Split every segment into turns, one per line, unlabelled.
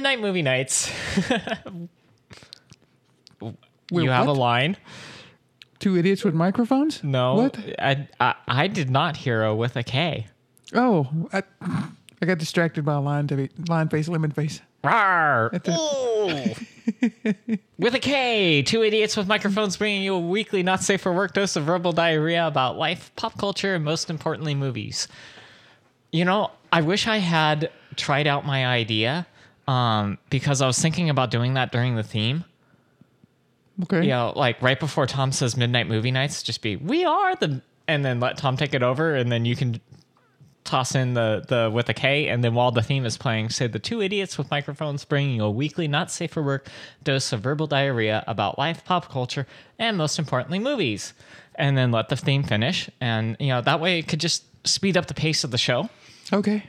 Midnight Movie Nights.
You have
what?
a line?
Two idiots with microphones?
No.
What?
I, I, I did not hero with a K.
Oh, I, I got distracted by a line, to be, line face, lemon face.
Rawr. With a K. Two idiots with microphones bringing you a weekly not safe for work dose of verbal diarrhea about life, pop culture, and most importantly, movies. You know, I wish I had tried out my idea um, because I was thinking about doing that during the theme.
Okay.
you know, like right before Tom says midnight movie nights, just be we are the and then let Tom take it over and then you can toss in the the with a K and then while the theme is playing, say the two idiots with microphones bringing you a weekly not safe for work dose of verbal diarrhea about life, pop culture, and most importantly movies. And then let the theme finish and you know, that way it could just speed up the pace of the show
Okay.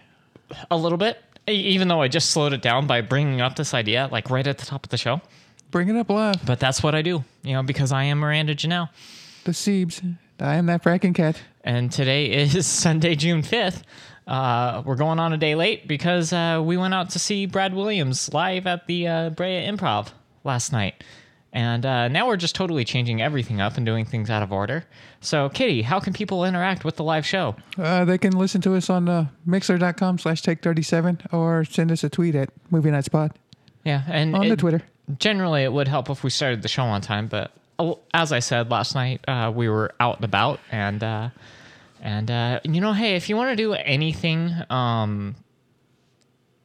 a little bit. Even though I just slowed it down by bringing up this idea like right at the top of the show.
Bring it up live.
But that's what I do, you know, because I am Miranda Janelle.
The Siebes. I am that fracking cat.
and today is Sunday, June 5th. Uh, we're going on a day late because uh, we went out to see Brad Williams live at the uh, Brea Improv last night. And uh, now we're just totally changing everything up and doing things out of order. So, Kitty, how can people interact with the live show?
Uh, they can listen to us on uh, mixer.com slash take 37 or send us a tweet at Movie Night Spot
Yeah, and
on the Twitter.
generally it would help if we started the show on time but uh, as i said last night uh, we were out and about and uh, and uh, you know hey if you want to do anything um,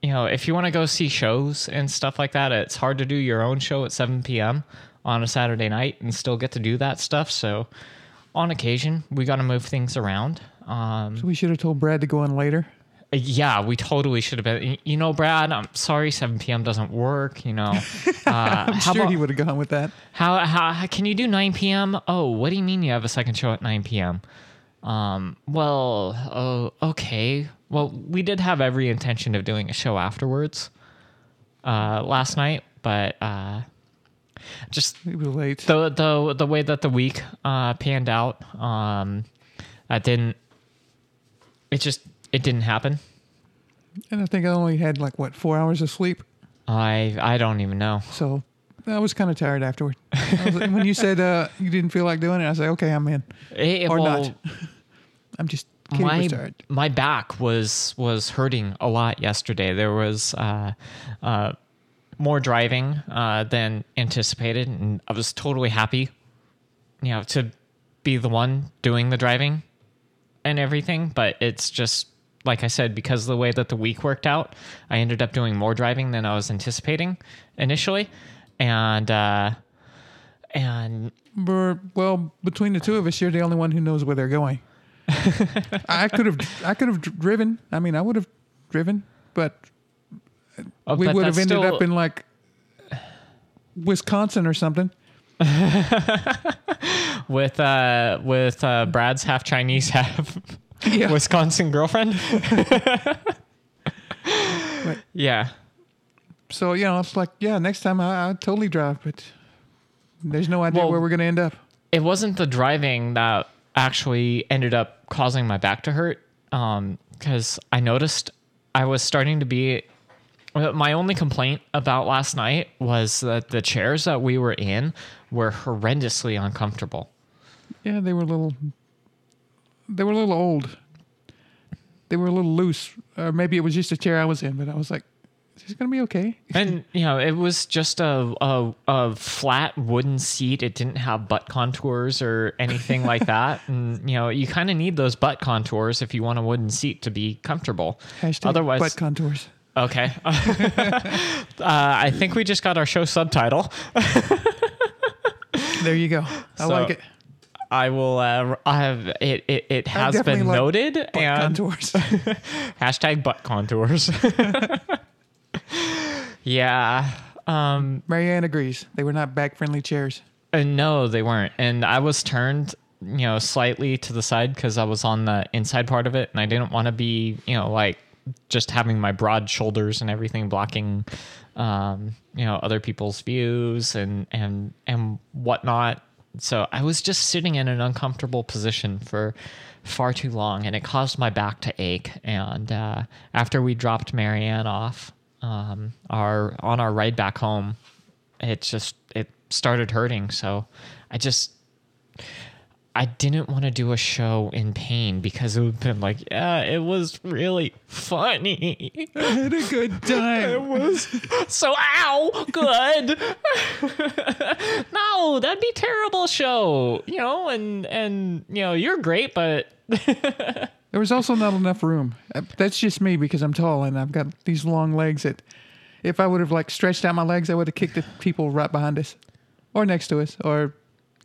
you know if you want to go see shows and stuff like that it's hard to do your own show at 7 p.m on a saturday night and still get to do that stuff so on occasion we got to move things around um,
We should have told Brad to go in later.
yeah, we totally should have been. You know, Brad, I'm sorry, 7 p.m. doesn't work. You know, uh,
I'm
how
sure
about,
he would have gone with that.
how, how how- can you do 9 p.m.? Oh, what do you mean you have a second show at 9 p.m.? Um, well, oh, okay. Well, we did have every intention of doing a show afterwards uh, last night, but uh, just
late.
the the the way that the week uh, panned out, um, that didn't. It just it didn't happen.
and I think I only had like, what, four hours of sleep?
I I don't even know.
So I was kind of tired afterward. Was when you said uh, you didn't feel like doing it, I like, okay, I'm in.
It-
Or
well,
not. I'm just
my my back was was hurting a lot yesterday. There was uh, uh, more driving uh, than anticipated, and I was totally happy, you know, to be the one doing the driving and everything. But it's just like I said, because of the way that the week worked out, I ended up doing more driving than I was anticipating initially, and uh, and
But, well, between the two of us, you're the only one who knows where they're going. I could have, I could have driven. I mean, I would have driven, but
oh,
we
but
would have ended
still-
up in like Wisconsin or something.
with uh with uh Brad's half Chinese half
Yeah.
Wisconsin girlfriend. Yeah.
So you know, it's like, yeah, next time I, I totally drive, but there's no idea
Well-
where we're gonna end up.
It wasn't the driving that actually ended up causing my back to hurt. Um because I noticed I was starting to be uh, my only complaint about last night was that the chairs that we were in were horrendously uncomfortable.
Yeah, they were a little, they were a little old. They were a little loose, or maybe it was just a chair I was in. But I was like, "Is this gonna be okay?"
And you know, it was just a, a a flat wooden seat. It didn't have butt contours or anything like that. And you know, you kind of need those butt contours if you want a wooden seat to be comfortable.
Hashtag
Otherwise,
butt contours.
Okay. uh, I think we just got our show subtitle.
There you go. I
So-
like it.
I will. Uh, I have it. It, it has been
like
noted
Butt
and
contours.
hashtag butt contours. yeah. Um.
Marianne agrees. They were not back friendly chairs.
Uh, no, they weren't. And I was turned, you know, slightly to the side because I was on the inside part of it, and I didn't want to be, you know, like just having my broad shoulders and everything blocking, um, you know, other people's views and and and whatnot. So I was just sitting in an uncomfortable position for far too long, and it caused my back to ache. And uh, after we dropped Marianne off, um, our on our ride back home, it just it started hurting. So i just i didn't want to do a show in pain because it would have been like yeah it was really funny.
I had a good time.
It was so ow good. No that'd be terrible show you know and and you know you're great but
There was also not enough room. Uh, That's just me because I'm tall and I've got these long legs that if I would have like stretched out my legs, I would have kicked the people right behind us or next to us or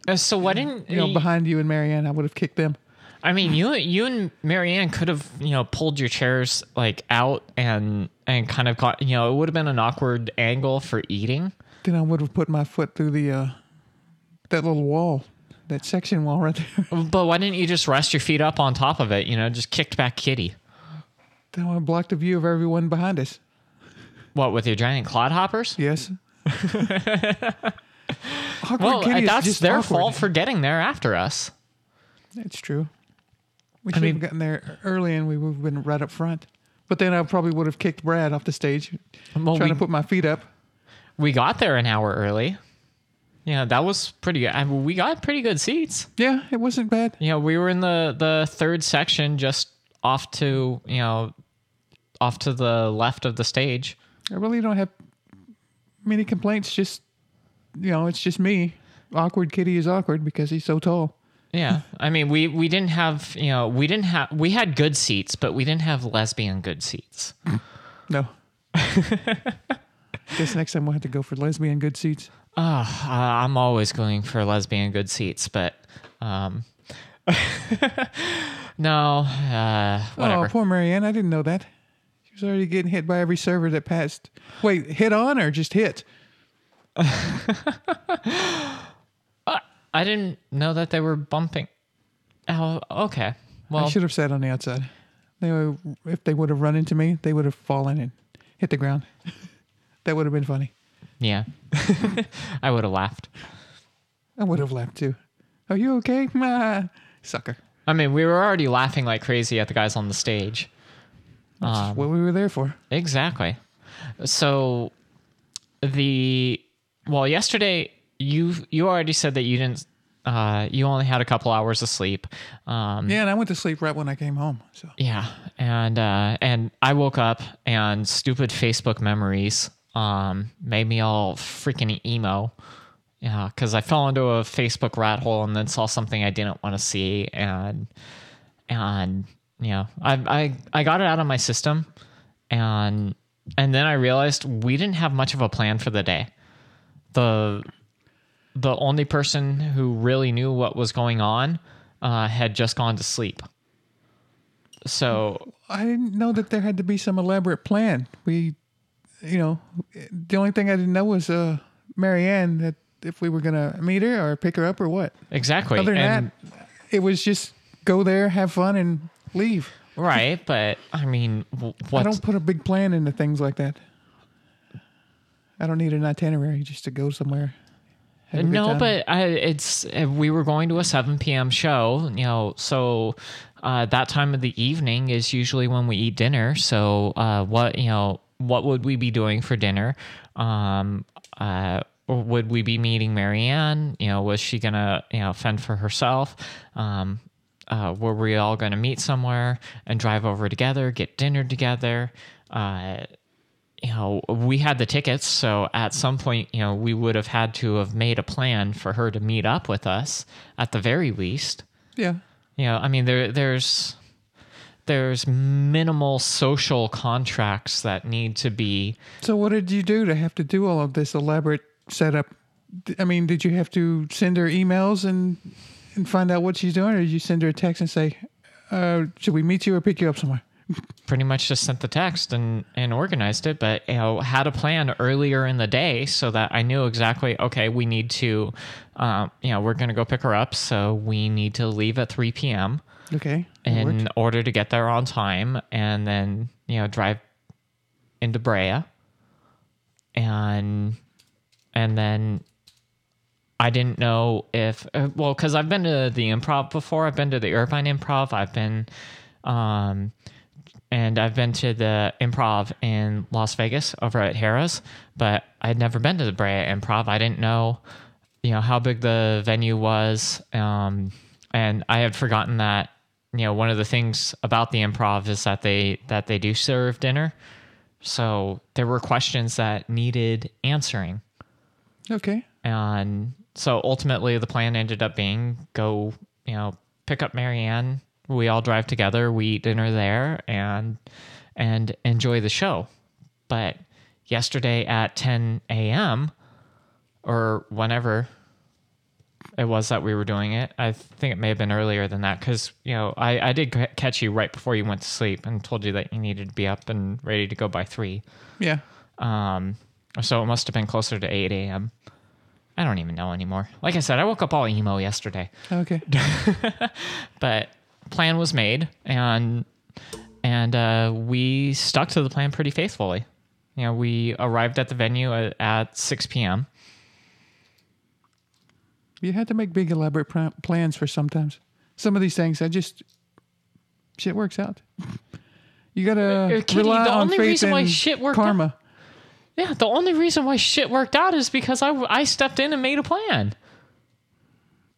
Uh, so why didn't
you know behind you and Marianne, I would have kicked them.
I mean, you you and Marianne could have you know pulled your chairs like out and and kind of got you know it would have been an awkward angle for eating.
Then I would have put my foot through the uh that little wall, that section wall right there.
But why didn't you just rest your feet up on top of it? You know, just kicked back kitty.
then I blocked the view of everyone behind us.
What with your giant clodhoppers?
Yes. awkward
Well,
kitty is
that's
just
their
awkward.
fault for getting there after us.
That's true. We should have gotten there early and we would have been right up front. But then I probably would have kicked Brad off the stage,
Well,
trying
we,
to put my feet up.
we got there an hour early. Yeah, that was pretty good. I mean, we got pretty good seats.
Yeah, it wasn't bad.
You know, we were in the the third section, just off to you know, off to the left of the stage.
I really don't have many complaints. Just, you know, it's just me. Awkward kitty is awkward because he's so tall.
Yeah, I mean, we we didn't have you know we didn't have we had good seats, but we didn't have lesbian good seats.
No. Guess next time we'll have to go for lesbian good seats.
Uh, I'm always going for lesbian good seats, but um, no, uh, whatever.
Oh, poor Marianne. I didn't know that. She was already getting hit by every server that passed. Wait, hit on or just hit?
I didn't know that they were bumping. Oh, okay. Well, I
should have sat on the outside. They were, if they would have run into me, they would have fallen and hit the ground. that would have been funny.
Yeah, I would have laughed.
I would have laughed too. Are you okay? Ah, sucker.
I mean, we were already laughing like crazy at the guys on the stage.
That's
Um,
what we were there for.
Exactly. So the well, yesterday you you already said that you didn't uh you only had a couple hours of sleep. Um
Yeah, and I went to sleep right when I came home. So
yeah, and uh and I woke up and stupid Facebook memories um made me all freaking emo. Yeah, cuz I fell into a Facebook rat hole and then saw something I didn't want to see and and you know, I I I got it out of my system and and then I realized we didn't have much of a plan for the day. The the only person who really knew what was going on uh, had just gone to sleep. So
I didn't know that there had to be some elaborate plan. We, you know, the only thing I didn't know was uh, Marianne that if we were gonna meet her or pick her up or what.
exactly,
Other than
and,
that, it was just go there, have fun, and leave.
right? But I mean, w-
I
what?
don't put a big plan into things like that. I don't need an itinerary just to go somewhere. have a good
No, but I, it's we were going to a 7 p.m. show, you know, so uh, that time of the evening is usually when we eat dinner. So, uh, what you know, what would we be doing for dinner? Um, uh, would we be meeting Marianne? You know, was she gonna you know fend for herself? Um, uh, were we all gonna meet somewhere and drive over together, get dinner together? Uh, you know, we had the tickets, so at some point, you know, we would have had to have made a plan for her to meet up with us at the very least.
yeah,
You know, I mean, there, there's, there's minimal social contracts that need to be
So what did you do to have to do all of this elaborate setup? I mean, did you have to send her emails and and find out what she's doing, or did you send her a text and say, uh, "Should we meet you or pick you up somewhere?"
pretty much just sent the text and and organized it but you know had a plan earlier in the day so that i knew exactly okay we need to um, you know we're going to go pick her up so we need to leave at 3 p.m
Okay.
in order to get there on time and then you know drive into brea and and then I didn't know if uh, well because I've been to the improv before. I've been to the Irvine Improv. I've been, um, and I've been to the improv in Las Vegas over at Harrah's, but I'd never been to the Brea Improv. I didn't know, you know, how big the venue was, um, and I had forgotten that. You know, one of the things about the improv is that they that they do serve dinner, so there were questions that needed answering.
Okay.
And so ultimately, the plan ended up being go, you know, pick up Marianne. We all drive together. We eat dinner there and and enjoy the show. But yesterday at 10 a.m. or whenever it was that we were doing it, I think it may have been earlier than that because you know I I did catch you right before you went to sleep and told you that you needed to be up and ready to go by three.
Yeah.
Um, so it must have been closer to 8 a.m. I don't even know anymore. Like I said, I woke up all emo yesterday,
Okay.
but plan was made and and uh, we stuck to the plan pretty faithfully. You know, we arrived at the venue at, at 6 p.m.
you had to make big elaborate pr- plans for sometimes. Some of these things, I just shit works out. You gotta
Kitty,
rely
the
on
only
faith
reason why
and
shit worked out-
karma.
Yeah, the only reason why shit worked out is because I, I stepped in and made a plan.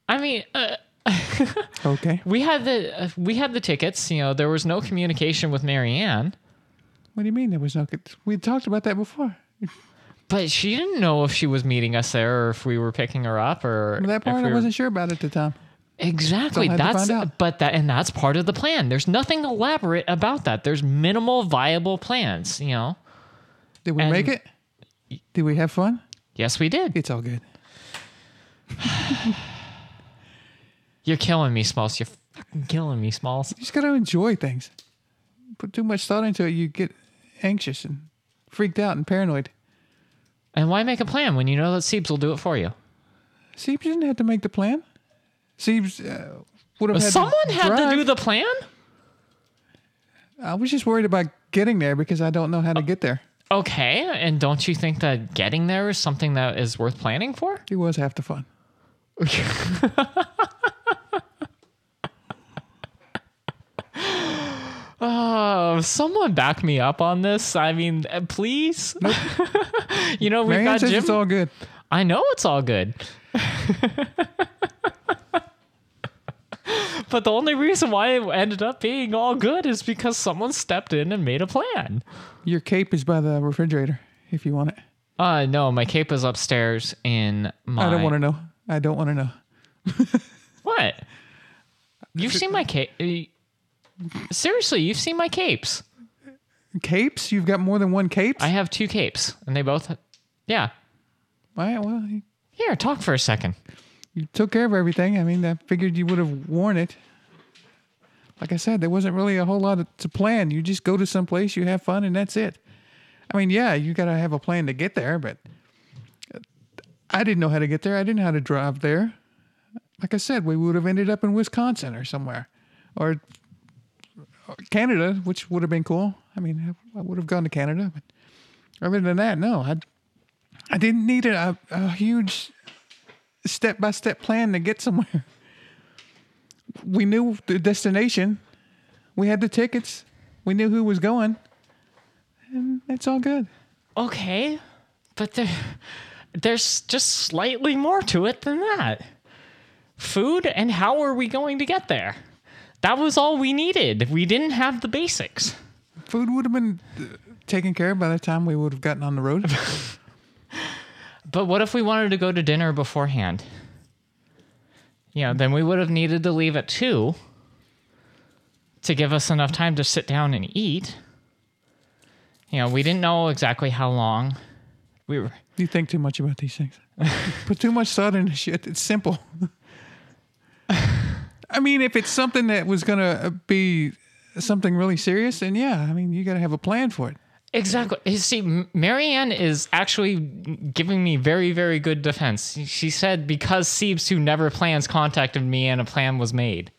I mean, uh,
Okay.
we had the uh, we had the tickets. You know, there was no communication with Marianne.
What do you mean there was no? We talked about that before.
But she didn't know if she was meeting us there or if we were picking her up or
That part
we
I
were-
wasn't sure about at the time.
exactly.
Still had to
That's
find out.
but that and that's part of the plan. There's nothing elaborate about that. There's minimal viable plans. You know.
Did we
And-
make it? Did we have fun?
Yes, we did.
It's all good.
You're killing me, Smalls. You're fucking killing me, Smalls.
You just gotta enjoy things. Put too much thought into it, you get anxious and freaked out and paranoid.
And why make a plan when you know that Siebes will do it for you?
Siebes didn't have to make the plan. Siebes uh, would have had
Someone
to
had to do the plan.
I was just worried about getting there because I don't know how to get there.
Okay, and don't you think that getting there is something that is worth planning for?
It was half the fun.
Oh, someone back me up on this. I mean, uh, please. you know, we've got Jim.
it's all good.
I know it's all good. but the only reason why it ended up being all good is because someone stepped in and made a plan.
Your cape is by the refrigerator if you want it.
Uh no, my cape is upstairs in my
I don't want to know. I don't want to know.
What? You've seen my cape? Seriously, you've seen my capes.
Capes? You've got more than one cape?
I have two capes, and they both. Yeah.
Well, you-
Here, talk for a second.
you took care of everything. I mean, I figured you would have worn it. Like I said, there wasn't really a whole lot of, to plan. You just go to some place, you have fun, and that's it. I mean, yeah, you got to have a plan to get there, but uh, I didn't know how to get there. I didn't know how to drive there. Like I said, we would have ended up in Wisconsin or somewhere, or Canada, which would have been cool. I mean, I would have gone to Canada, but other than that, no, I, I didn't need a, a huge step by step plan to get somewhere. We knew the destination, we had the tickets, we knew who was going, and it's all good.
Okay, but there, there's just slightly more to it than that. Food and how are we going to get there? That was all we needed. We didn't have the basics.
Food would have been uh, taken care of by the time we would have gotten on the road.
But what if we wanted to go to dinner beforehand? Yeah, then we would have needed to leave at two. to give us enough time to sit down and eat. You know, we didn't know exactly how long. We were
You think too much about these things. Put too much thought into shit. It's simple. I mean, if it's something that was gonna be something really serious, then yeah, I mean, you got to have a plan for it.
Exactly. You See, Marianne is actually giving me very, very good defense. She said because Siebes, who never plans, contacted me and a plan was made.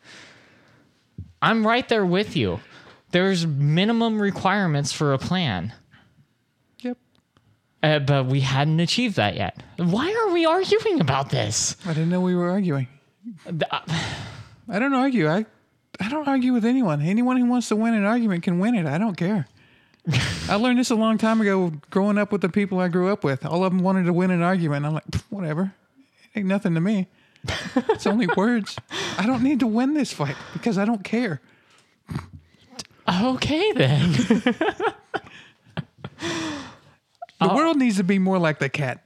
I'm right there with you. There's minimum requirements for a plan,
Yep.
uh, but we hadn't achieved that yet. Why are we arguing about this?
I didn't know we were arguing.
Uh,
I don't argue. I I don't argue with anyone. Anyone who wants to win an argument can win it. I don't care. I learned this a long time ago growing up with the people I grew up with. All of them wanted to win an argument. I'm like, whatever. It ain't nothing to me. It's only words. I don't need to win this fight because I don't care.
Okay, then.
The oh. world needs to be more like the cat.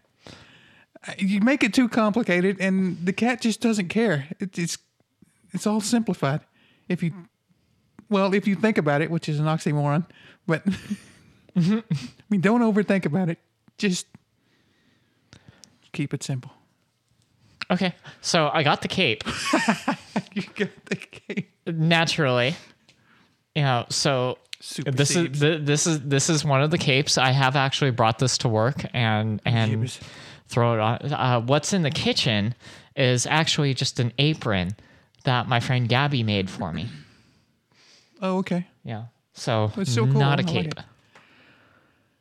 You make it too complicated, and the cat just doesn't care. It, it's it's all simplified. If you, well, if you think about it, which is an oxymoron, but I mean, don't overthink about it. Just keep it simple.
okay, so I got the cape.
You got the cape.
naturally you know so
Super
this is this is this is one of the capes i have actually brought this to work and and throw it on uh, what's in the kitchen is actually just an apron that my friend gabby made for me
Oh, okay.
yeah so
That's so cool.
not a
I like
cape
it.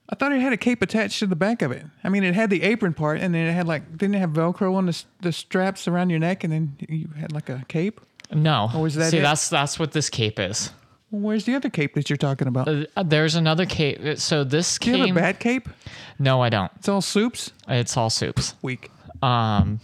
I thought it had a cape attached to the back of it. I mean, it had the apron part, and then it had like didn't it have Velcro on the the straps around your neck, and then you had like a cape.
no
Or was that
see
it?
that's that's what this cape is
Well, where's the other cape that you're talking about?
Uh, there's another cape so this
Do you have a
came
bat cape?
no i don't
It's all soups.
it's all soups
Weak.
Um,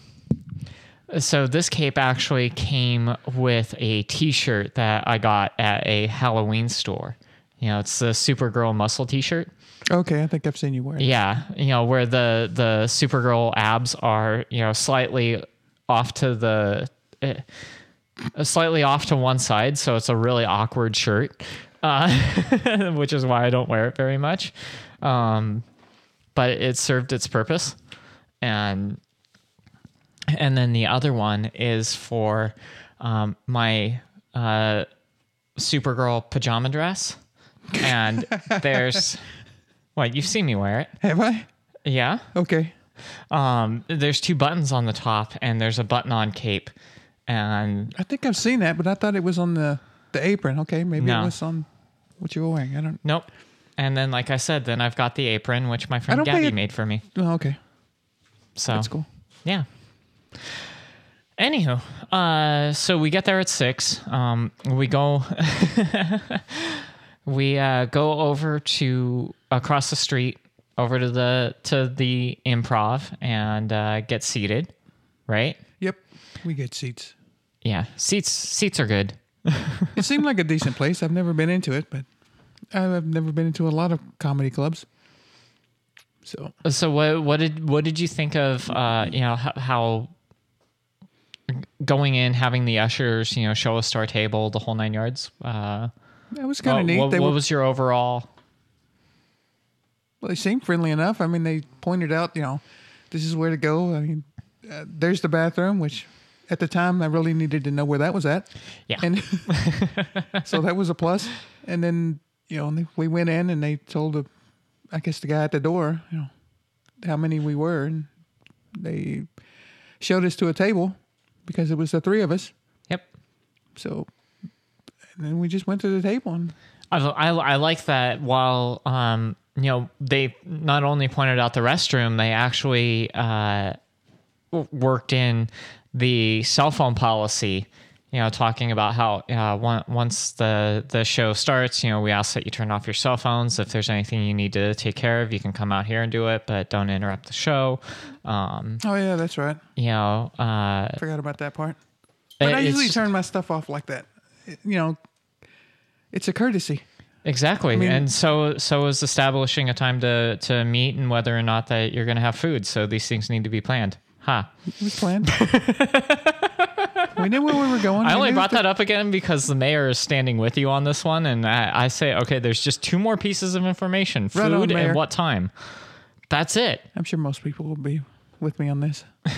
so this cape actually came with a T-shirt that I got at a Halloween store. You know, it's the Supergirl muscle T-shirt.
Okay, I think I've seen you wear it.
Yeah, you know where the the Supergirl abs are, you know, slightly off to the, eh, slightly off to one side, so it's a really awkward shirt, uh, which is why I don't wear it very much. Um, but it served its purpose, and and then the other one is for um, my uh, Supergirl pajama dress, and there's what you've seen me wear it,
Have I?
yeah.
Okay.
Um, there's two buttons on the top, and there's a button on cape, and
I think I've seen that, but I thought it was on the the apron. Okay, maybe
No.
it was on what you were wearing. I don't.
nope. And then, like I said, then I've got the apron, which my friend Gabby made for me.
Oh, okay,
So
that's cool.
Yeah. Anywho, uh, so we get there at six. Um, we go, we uh, go over to across the street, over to the to the improv, and uh, get seated. Right?
Yep, we get seats.
Yeah, seats seats are good.
It seemed like a decent place. I've never been into it, but I've never been into a lot of comedy clubs. So
So what what did what did you think of uh, you know how, how going in having the ushers you know show us to our table the whole nine yards? Uh,
that was kind of neat.
what, what
were,
was your overall?
well, they seemed friendly enough. I mean, they pointed out, you know, this is where to go. I mean, uh, there's the bathroom, which at the time I really needed to know where that was at.
Yeah.
And so that was a plus. And then, you know, we went in and they told the, I guess the guy at the door, you know, how many we were. And they showed us to a table because it was the three of us.
Yep.
So, and then we just went to the table and
I, I, I like that while um you know they not only pointed out the restroom they actually uh worked in the cell phone policy you know talking about how uh, on- once the the show starts you know we ask that you turn off your cell phones if there's anything you need to take care of you can come out here and do it but don't interrupt the show um
oh yeah, that's right.
you know uh
Forgot about that part. But
it-
I usually turn my stuff off like that. It- you know, it's a courtesy.
Exactly,
mean-
and so so is establishing a time to to meet and whether or not that you're going to have food. So these things need to be planned. Ha.
It was planned. we knew where we were going.
I only brought that up again because the mayor is standing with you on this one, and I, I say, okay, there's just two more pieces of information: food
Right on,
and what time. That's it.
I'm sure most people will be with me on this.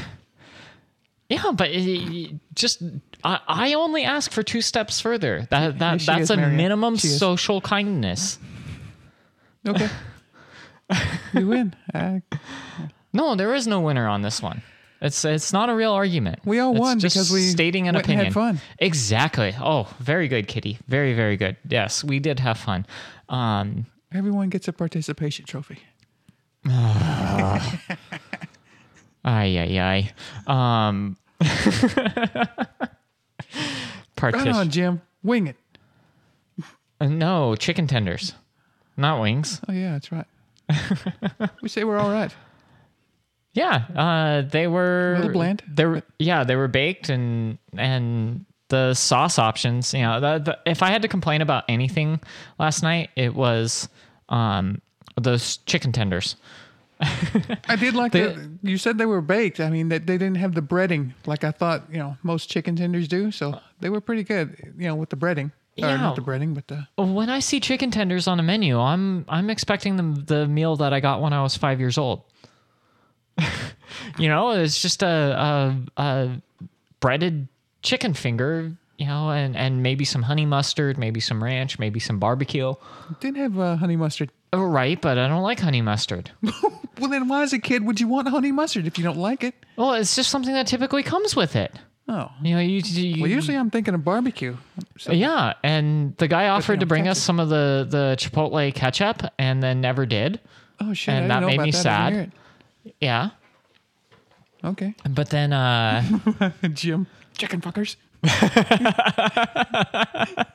Yeah, but it, it- just I, I only ask for two steps further. That that
she
that's
is,
a
Marianne.
minimum
She is.
social kindness.
Okay. you win. Uh,
No, there is no winner on this one. It's it's not a real argument.
We all
It's
won
just
because we
stating an opinion.
had fun.
Exactly. Oh, very good, Kitty. Very very good. Yes, we did have fun. Um,
everyone gets a participation trophy.
ay ay ay. Um,
Right on. Jim. Wing it.
Uh, no, chicken tenders, not wings.
Oh yeah, that's right. we say we're all right.
Yeah, uh, they were
A little bland,
They were yeah, they were baked and and the sauce options. You know, the, the, if I had to complain about anything last night, it was um, those chicken tenders.
I did like
They-
that. You said they were baked. I mean, that they didn't have the breading like I thought. You know, most chicken tenders do. So they were pretty good. You know, with the breading. Or not the breading, but the
When I see chicken tenders on a menu, I'm I'm expecting the the meal that I got when I was five years old. you know, it's just a, a a breaded chicken finger. You know, and and maybe some honey mustard, maybe some ranch, maybe some barbecue.
didn't have uh, honey mustard.
Oh, right, but I don't like honey mustard.
Well, then why as a kid would you want honey mustard if you don't like it?
Well, it's just something that typically comes with it.
Oh,
You know, you, you
well, usually I'm thinking of barbecue. So,
yeah, and the guy offered to bring us some of the the chipotle ketchup, and then never did.
oh shit,
and that made me. Sad.
Didn't hear
Yeah.
Okay,
but then uh,
Jim, chicken fuckers.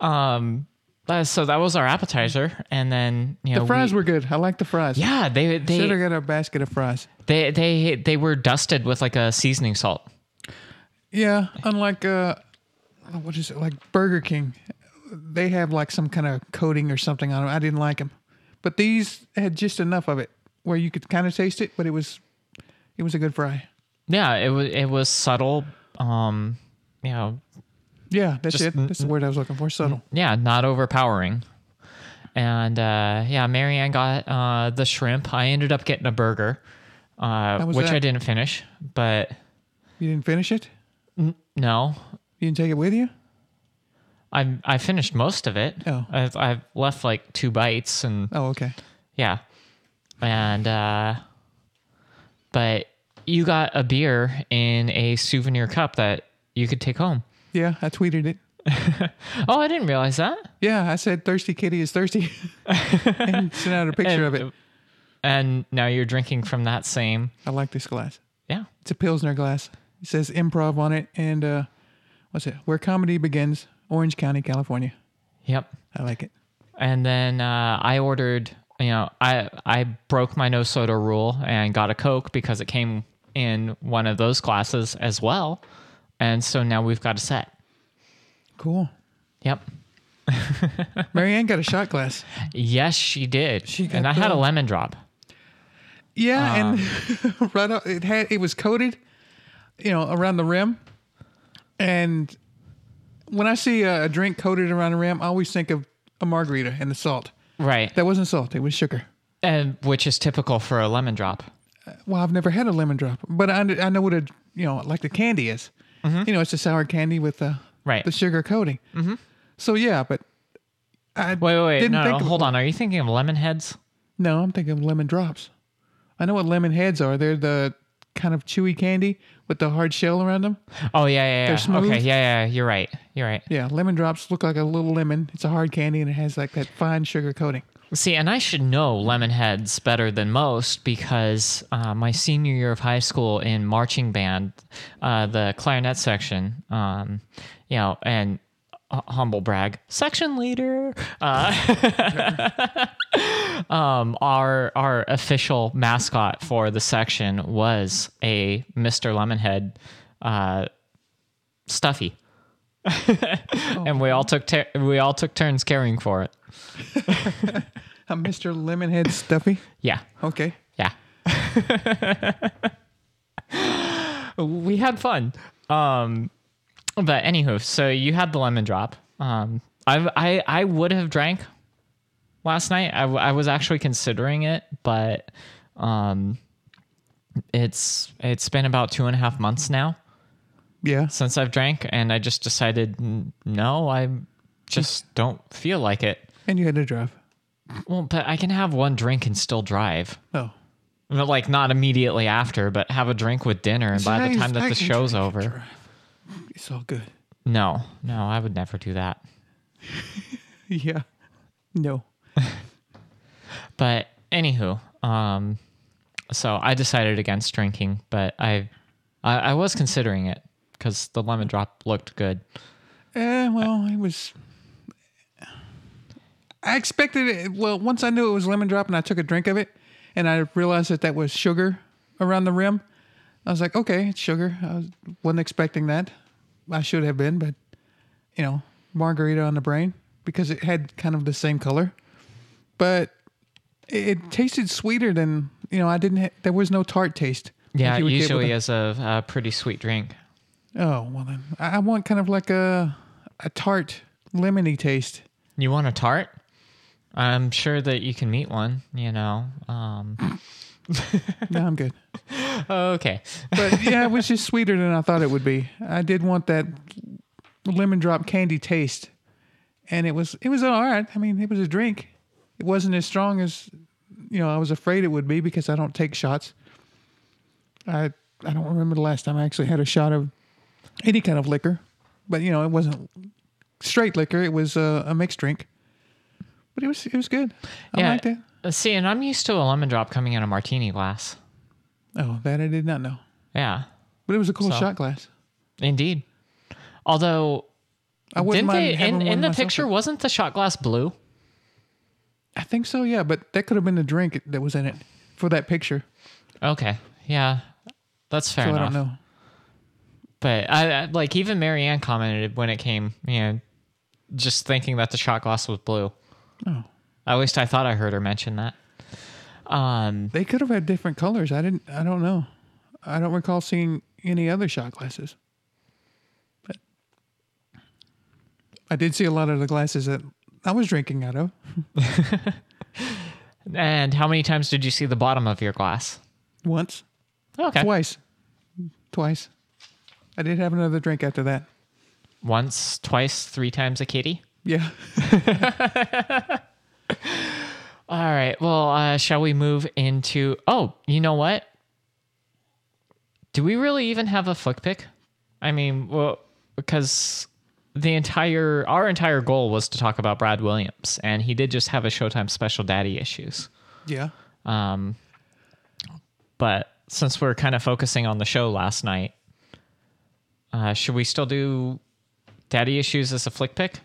uh, so that was our appetizer, and then you know
The fries
we-
were good. I like the fries.
yeah they they
should have
they,
got a basket of fries.
they they they were dusted with like a seasoning salt.
Yeah, unlike uh, what is it like Burger King? They have like some kind of coating or something on them. I didn't like them, but these had just enough of it where you could kind of taste it, but it was it was a good fry.
Yeah, it was it was subtle. Um, you know,
Yeah, that's it. That's the word I was looking for. Subtle.
yeah, not overpowering. And uh, yeah, Marianne got uh, the shrimp. I ended up getting a burger, uh, which
that?
I didn't finish. But
You didn't finish it.
no,
You didn't take it with you.
I I finished most of it.
Oh.
I've, I've left like two bites, and
Oh, okay.
yeah, and uh, but you got a beer in a souvenir cup that you could take home.
Yeah, I tweeted it.
Oh, I didn't realize that.
Yeah, I said thirsty kitty is thirsty, and sent out a picture of it.
And now you're drinking from that same.
I like this glass.
Yeah.
It's a pilsner glass. It says improv on it, and uh, what's it? Where comedy begins, Orange County, California.
Yep.
I like it.
and then uh, I ordered. You know, I I broke my no soda rule and got a Coke because it came in one of those glasses as well, and so now we've got a set.
Cool.
Yep.
Marianne got a shot glass.
Yes, she did.
She got
and I had a lemon drop.
Yeah, and right up, it had it was coated, you know, around the rim. And when I see a, a drink coated around the rim, I always think of a margarita and the salt.
Right.
That wasn't salt; it was sugar.
and which is typical for a lemon drop.
Well, I've never had a lemon drop, but I, I know what a you know like the candy is. You know, it's a sour candy with the
Right.
the sugar coating. Mm-hmm. So yeah, but I
Wait, wait, wait.
didn't
No,
think
no,
of-
hold on. Are you thinking of lemon heads?
No, I'm thinking of lemon drops. I know what lemon heads are. They're the kind of chewy candy with the hard shell around them.
Oh yeah, yeah, yeah.
Smooth.
Okay, yeah, yeah. You're right. You're right.
Yeah, lemon drops look like a little lemon. It's a hard candy and it has like that fine sugar coating.
See, and I should know lemon heads better than most because uh, my senior year of high school in marching band, uh, the clarinet section, um, you know, and uh, humble brag, section leader. Uh, um, our our official mascot for the section was a Mister Lemonhead, uh, Stuffy. and we all took ter- we all took turns caring for it.
A Mr. Lemonhead Stuffy.
Yeah,
Okay.
yeah. we had fun. Um, but anywho, so you had the lemon drop. Um, I I I would have drank last night. I, I was actually considering it, but um, it's it's been about two and a half months now
Yeah.
since I've drank, and I just decided no, I just don't feel like it.
And you had to drive.
Well, but I can have one drink and still drive.
Oh.
But, Like not immediately after, but have a drink with dinner, and by the time that the show's over.
It's all good.
no, no, I would never do that.
Yeah. No.
But anywho, um, so I decided against drinking, but I, I, I was considering it because the lemon drop looked good.
Eh, well, it was. I expected it. Well, once I knew it was lemon drop and I took a drink of it, and I realized that that was sugar around the rim, I was like, okay, it's sugar. I was, wasn't expecting that. I should have been, but you know, margarita on the brain because it had kind of the same color, but it, it tasted sweeter than you know. I didn't. Ha- there was no tart taste.
Yeah,
would
usually
a-
is a, a pretty sweet drink.
Oh well, then I I want kind of like a a tart lemony taste.
You want a tart? I'm sure that you can meet one. You know. Um,
No, I'm good.
okay.
But yeah, it was just sweeter than I thought it would be. I did want that lemon drop candy taste, and it was it was all right. I mean, it was a drink. It wasn't as strong as you know I was afraid it would be because I don't take shots. I I don't remember the last time I actually had a shot of any kind of liquor, but you know it wasn't straight liquor. It was a, a mixed drink, but it was it was good. I
yeah.
liked it.
Uh, See, and I'm used to a lemon drop coming in a martini glass.
Oh, that I did not know,
Yeah,
but it was a cool
So-
shot glass.
indeed. Although,
I wouldn't
didn't
mind
they
having
in,
one
in the
myself.
picture wasn't the shot glass blue?
I think so, yeah. But that could have been the drink that was in it for that picture.
Okay, yeah, that's fair
so
enough.
I don't know.
But I, I like even Marianne commented when it came, you know, just thinking that the shot glass was blue.
Oh.
At least I thought I heard her mention that. Um,
They could have had different colors. I didn't. I don't know. I don't recall seeing any other shot glasses. But I did see a lot of the glasses that I was drinking out of.
and how many times did you see the bottom of your glass?
Once,
Okay,
twice, twice. I did have another drink after that.
once, twice, three times a kitty.
Yeah.
All right. Well, uh, shall we move into? Oh, you know what? Do we really even have a flick pick? I mean, well, because the entire our entire goal was to talk about Brad Williams, and he did just have a Showtime special daddy issues.
Yeah.
Um, but since we're kind of focusing on the show last night, uh, should we still do daddy issues as a flick pick,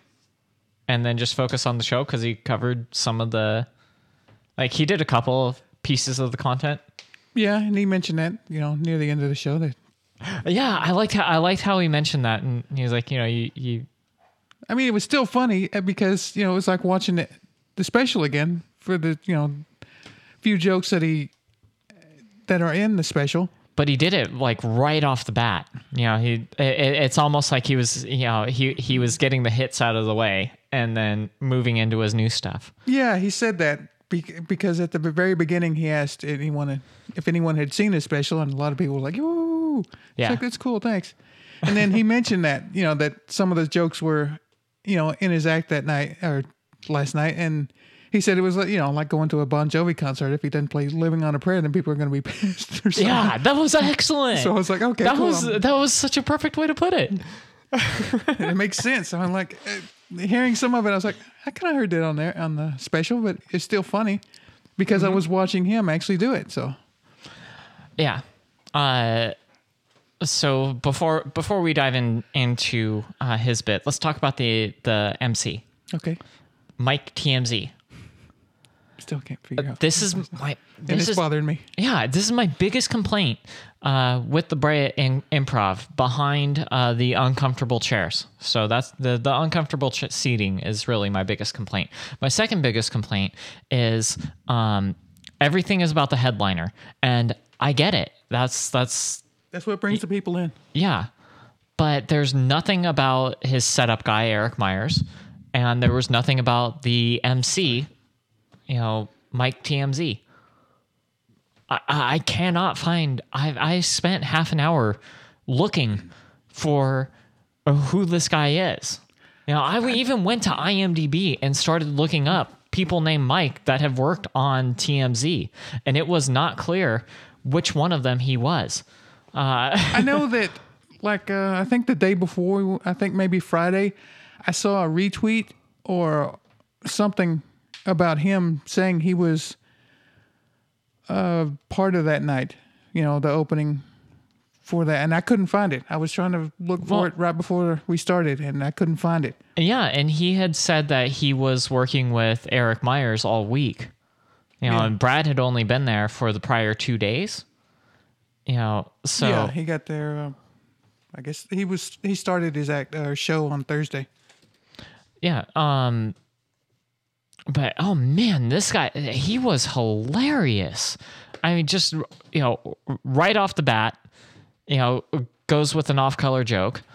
and then just focus on the show because he covered some of the, like he did a couple of pieces of the content.
Yeah, and he mentioned that you know near the end of the show that
Yeah, I liked how I liked how he mentioned that, and he was like, you know, you you
I mean, it was still funny uh, because you know it was like watching the, the special again for the you know few jokes that he that are in the special.
but he did it like right off the bat. You know, he it, it's almost like he was you know he he was getting the hits out of the way and then moving into his new stuff.
Yeah, he said that because at the very beginning he asked anyone if anyone had seen his special, and a lot of people were like, "Ooh,
Yeah.
like that's cool, thanks." And then he mentioned that you know that some of those jokes were you know in his act that night or last night, and he said it was like, you know like going to a Bon Jovi concert. If he didn't play "Living on a Prayer," then people are going to be pissed or something.
Yeah, that was excellent.
So I was like, okay,
that
cool.
was
I'm-
that was such a perfect way to put it.
it makes sense. I'm like, uh, hearing some of it, I was like, I kind of heard that on there on the special, but it's still funny because I was watching him actually do it. So
Yeah. Uh, so before before we dive in into uh, his bit, let's talk about the the MC
okay,
Mike TMZ.
Still can't figure out.
This is my this is
bothering me.
yeah this is my biggest complaint uh, with the Brea in, improv behind uh, the uncomfortable chairs. So that's the the uncomfortable ch- seating is really my biggest complaint. My second biggest complaint is um, everything is about the headliner, and I get it. That's that's
That's what brings the people in.
Yeah. But there's nothing about his setup guy, Eric Myers, and there was nothing about the MC, you know, Mike TMZ. I, I cannot find. I I spent half an hour looking for who this guy is. You know, I even went to IMDb and started looking up people named Mike that have worked on TMZ, and it was not clear which one of them he was. Uh,
I know that, like, uh, I think the day before, I think maybe Friday, I saw a retweet or something about him saying he was uh, part of that night, you know, the opening for that. And I couldn't find it. I was trying to look for
Well-
it right before we started, and I couldn't find it.
Yeah, and he had said that he was working with Eric Myers all week. You know,
Yeah.
and Brad had only been there for the prior two days. You know, so
yeah, he got there. Uh, I guess he was. He started his act uh, show on Thursday.
yeah, um but oh man, this guy he was hilarious. I mean, just you know, right off the bat, you know, goes with an off-color joke.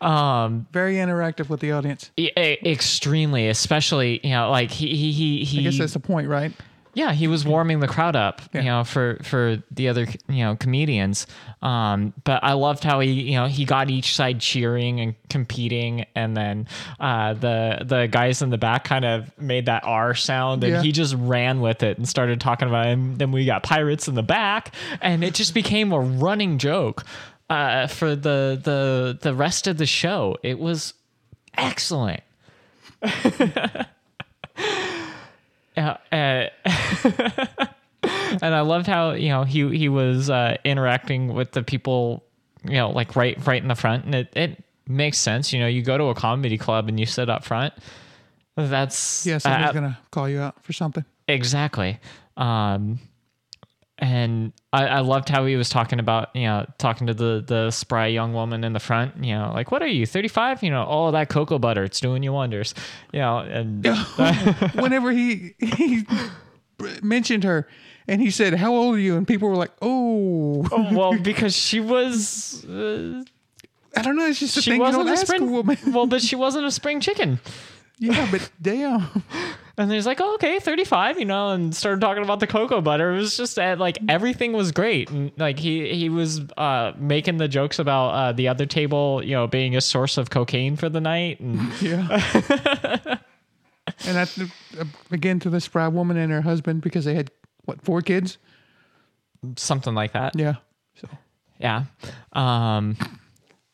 Um very interactive with the audience.
E- extremely, especially you know, like he he he he.
I guess that's the point, right?
Yeah, he was warming the crowd up,
Yeah.
you know, for for the other you know comedians. Um, but I loved how he you know he got each side cheering and competing, and then uh, the the guys in the back kind of made that R sound, and
Yeah.
he just ran with it and started talking about him. Then we got pirates in the back, and it just became a running joke uh, for the the the rest of the show. It was excellent. Yeah, uh, and I loved how you know he he was uh, interacting with the people, you know, like right right in the front, and it it makes sense. You know, you go to a comedy club and you sit up front. That's
Yeah, somebody's
uh,
gonna call you out for something.
exactly. Um, and I, I loved how he was talking about you know talking to the the spry young woman in the front. You know, like what are you thirty five? You know, oh that cocoa butter, it's doing you wonders. You know, and
Whenever he he mentioned her, and he said, "How old are you?" and people were like, "Oh,
well because she was. Uh,
I don't know. It's just a
she
thing
wasn't a spring
woman."
well but she wasn't a spring chicken
yeah, but damn.
and he's like oh, okay 35 you know and started talking about the cocoa butter it was just that like everything was great and like he he was uh making the jokes about uh the other table you know being a source of cocaine for the night and
Yeah. and that's uh, again to the spry woman and her husband because they had what four kids.
something like that
Yeah. So
yeah um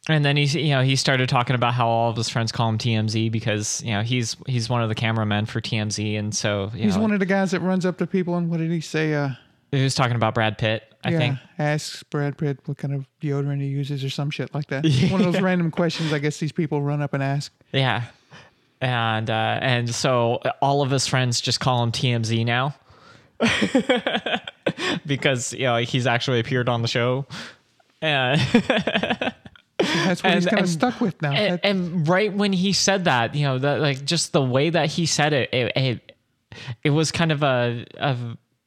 and then he, you know, he started talking about how all of his friends call him TMZ because you know he's he's one of the cameramen for TMZ, and so you
he's
know,
one of the guys that runs up to people and what did he say? Uh,
he was talking about Brad Pitt, I
yeah,
think.
asks Brad Pitt what kind of deodorant he uses or some shit like that. One of those random questions I guess these people run up and ask.
Yeah. And uh, and so all of his friends just call him TMZ now. because you know he's actually appeared on the show. And,
That's what he's
And-
kind of stuck with now.
and, and right when he said that, you know, that like just the way that he said it, it it, it was kind of a, a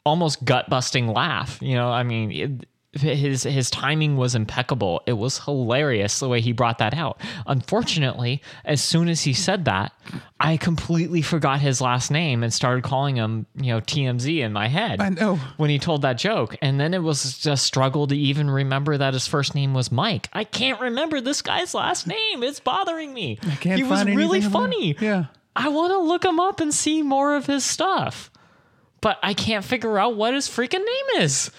almost gut busting laugh. You know, I mean, it, his his timing was impeccable. It was hilarious the way he brought that out. Unfortunately, as soon as he said that, I completely forgot his last name and started calling him, you know, TMZ in my head.
I know.
when he told that joke, and then it was just struggle to even remember that his first name was Mike. I can't remember this guy's last name. It's bothering me.
I can't
he was really funny.
Yeah.
I want to look him up and see more of his stuff, but I can't figure out what his freaking name is.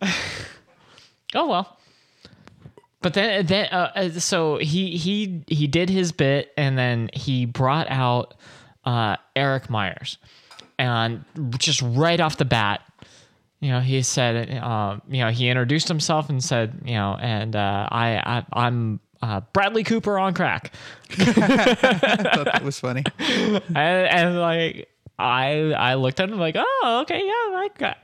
oh well. But then, then uh, uh, so he he he did his bit, and then he brought out uh, Eric Myers, and just right off the bat, you know, he said, um, you know, he introduced himself and said, you know, and uh, I, I I'm uh, Bradley Cooper on crack,
I thought that was funny.
and, and like I I looked at him like, oh, okay, yeah, I got,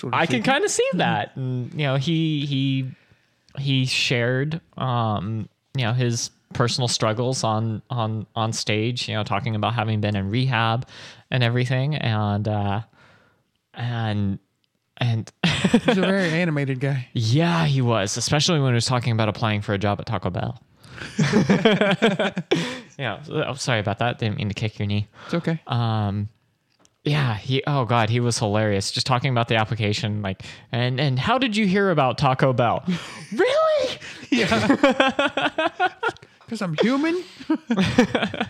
Sort of
I can kind of see that. And, you know, he he he shared um, you know, his personal struggles on on on stage, you know, talking about having been in rehab and everything and uh and and
He's a very animated guy.
yeah, he was, especially when he was talking about applying for a job at Taco Bell. yeah, oh, sorry about that. Didn't mean to kick your knee.
It's okay.
Um, yeah, he. Oh God, he was hilarious. Just talking about the application, like, and and how did you hear about Taco Bell? really? Yeah.
Because I'm human.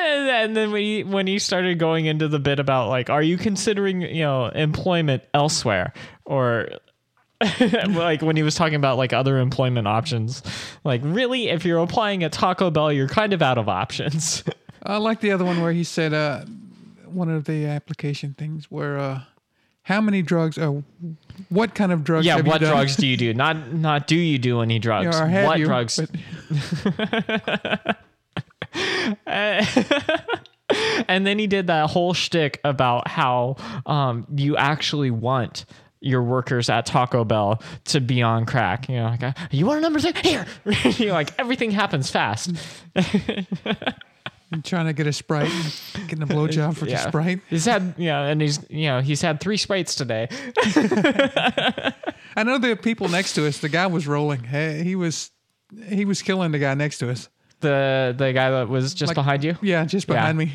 And, then when he when he started going into the bit about like, are you considering you know employment elsewhere or like when he was talking about like other employment options, like really, if you're applying at Taco Bell, you're kind of out of options.
I like the other one where he said, uh, one of the application things where, uh, how many drugs, or what kind of drugs
yeah,
have
what
you done?
drugs do you do? Not not do you do any drugs?
or have
what
you,
drugs?
but-
and then he did that whole shtick about how um, you actually want your workers at Taco Bell to be on crack. You know, like, you want a number three? Here. You're like, everything happens fast.
I'm trying to get a Sprite, getting a blowjob for the Sprite.
He's had, yeah, and he's, you know, he's had three sprites today.
I know the people next to us, the guy was rolling. He was, he was killing the guy next to us.
The the guy that was just
Like-
behind you.
Yeah, just
Yeah.
behind me.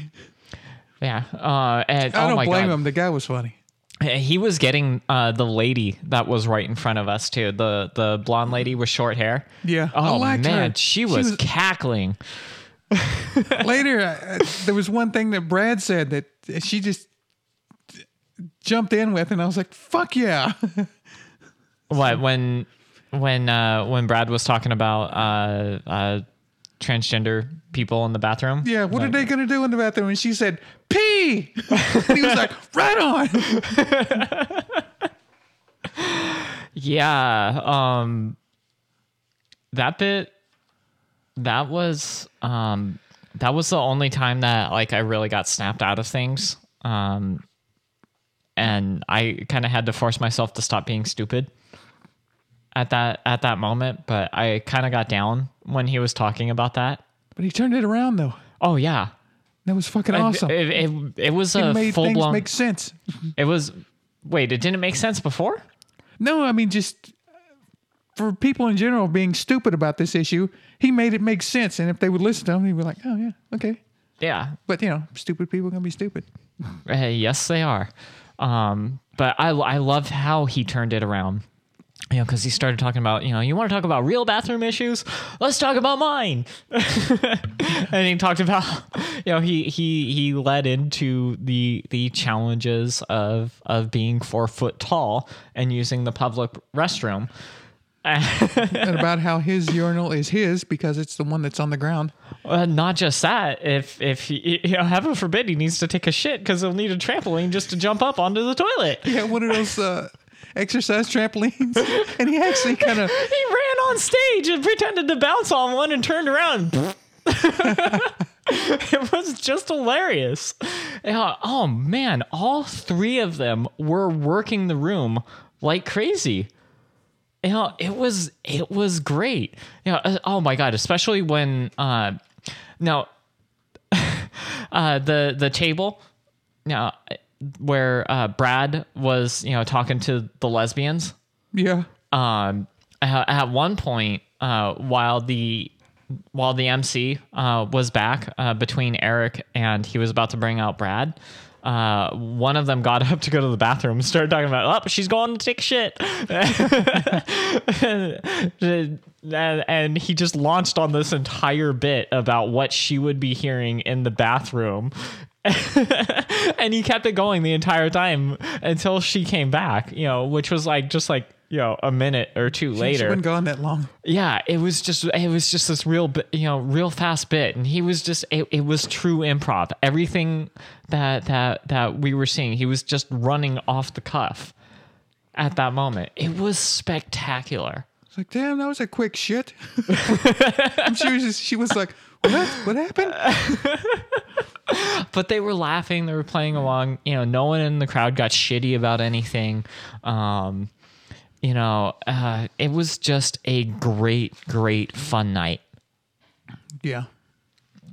Yeah. Uh, and
I
oh
don't
my
blame
God.
him. The guy was funny.
He was getting uh, the lady that was right in front of us too. The the blonde lady with short hair.
Yeah,
Oh man,
her.
she
She
was,
was-
cackling.
Later, uh, there was one thing that Brad said that she just jumped in with, and I was like, "Fuck yeah!"
What when when uh, when Brad was talking about uh, uh, transgender people in the bathroom?
Yeah, what are they gonna do in the bathroom? And she said, "Pee." and he was like, "Right on."
Yeah. Um that bit that was um that was the only time that like I really got snapped out of things. Um and I kind of had to force myself to stop being stupid at that at that moment, but I kind of got down when he was talking about that.
But he turned it around though.
Oh yeah.
That was fucking awesome.
It, it, it was
It
a
made
full
things
blown
make sense.
It was wait, it didn't make sense before?
No, I mean just for people in general being stupid about this issue, he made it make sense. And if they would listen to him, he'd be like, "Oh yeah, okay."
Yeah.
But you know, stupid people are gonna be stupid.
Uh, yes, they are. Um, but I I love how he turned it around. You know, because he started talking about, you know, you want to talk about real bathroom issues? Let's talk about mine. and he talked about, you know, he he he led into the the challenges of of being four foot tall and using the public restroom.
And about how his urinal is his because it's the one that's on the ground.
Uh, not just that, if if he, you know, heaven forbid, he needs to take a shit because he'll need a trampoline just to jump up onto the toilet.
Yeah, one of those uh, exercise trampolines, and he actually kind of
He ran on stage and pretended to bounce on one and turned around. it was just hilarious. Yeah, oh man, all three of them were working the room like crazy. You know, it was it was great. You know, uh, oh my god, especially when uh now uh the the table now where uh Brad was, you know, talking to the lesbians
yeah.
um, at at one point, uh, while the while the MC uh, was back uh, between Eric and he was about to bring out Brad, uh, one of them got up to go to the bathroom and started talking about, oh, she's going to take shit. and, and he just launched on this entire bit about what she would be hearing in the bathroom. and he kept it going the entire time until she came back, you know, which was like just like, you know, a minute or two later
been gone that long.
yeah it was just it was just this real you know real fast bit and he was just it, it was true improv everything that that that we were seeing he was just running off the cuff at that moment it was spectacular
It's like, damn, that was a quick shit. I'm sure she was, she was like, what? What happened?
but they were laughing they were playing along you know no one in the crowd got shitty about anything um you know uh it was just a great great fun night
Yeah.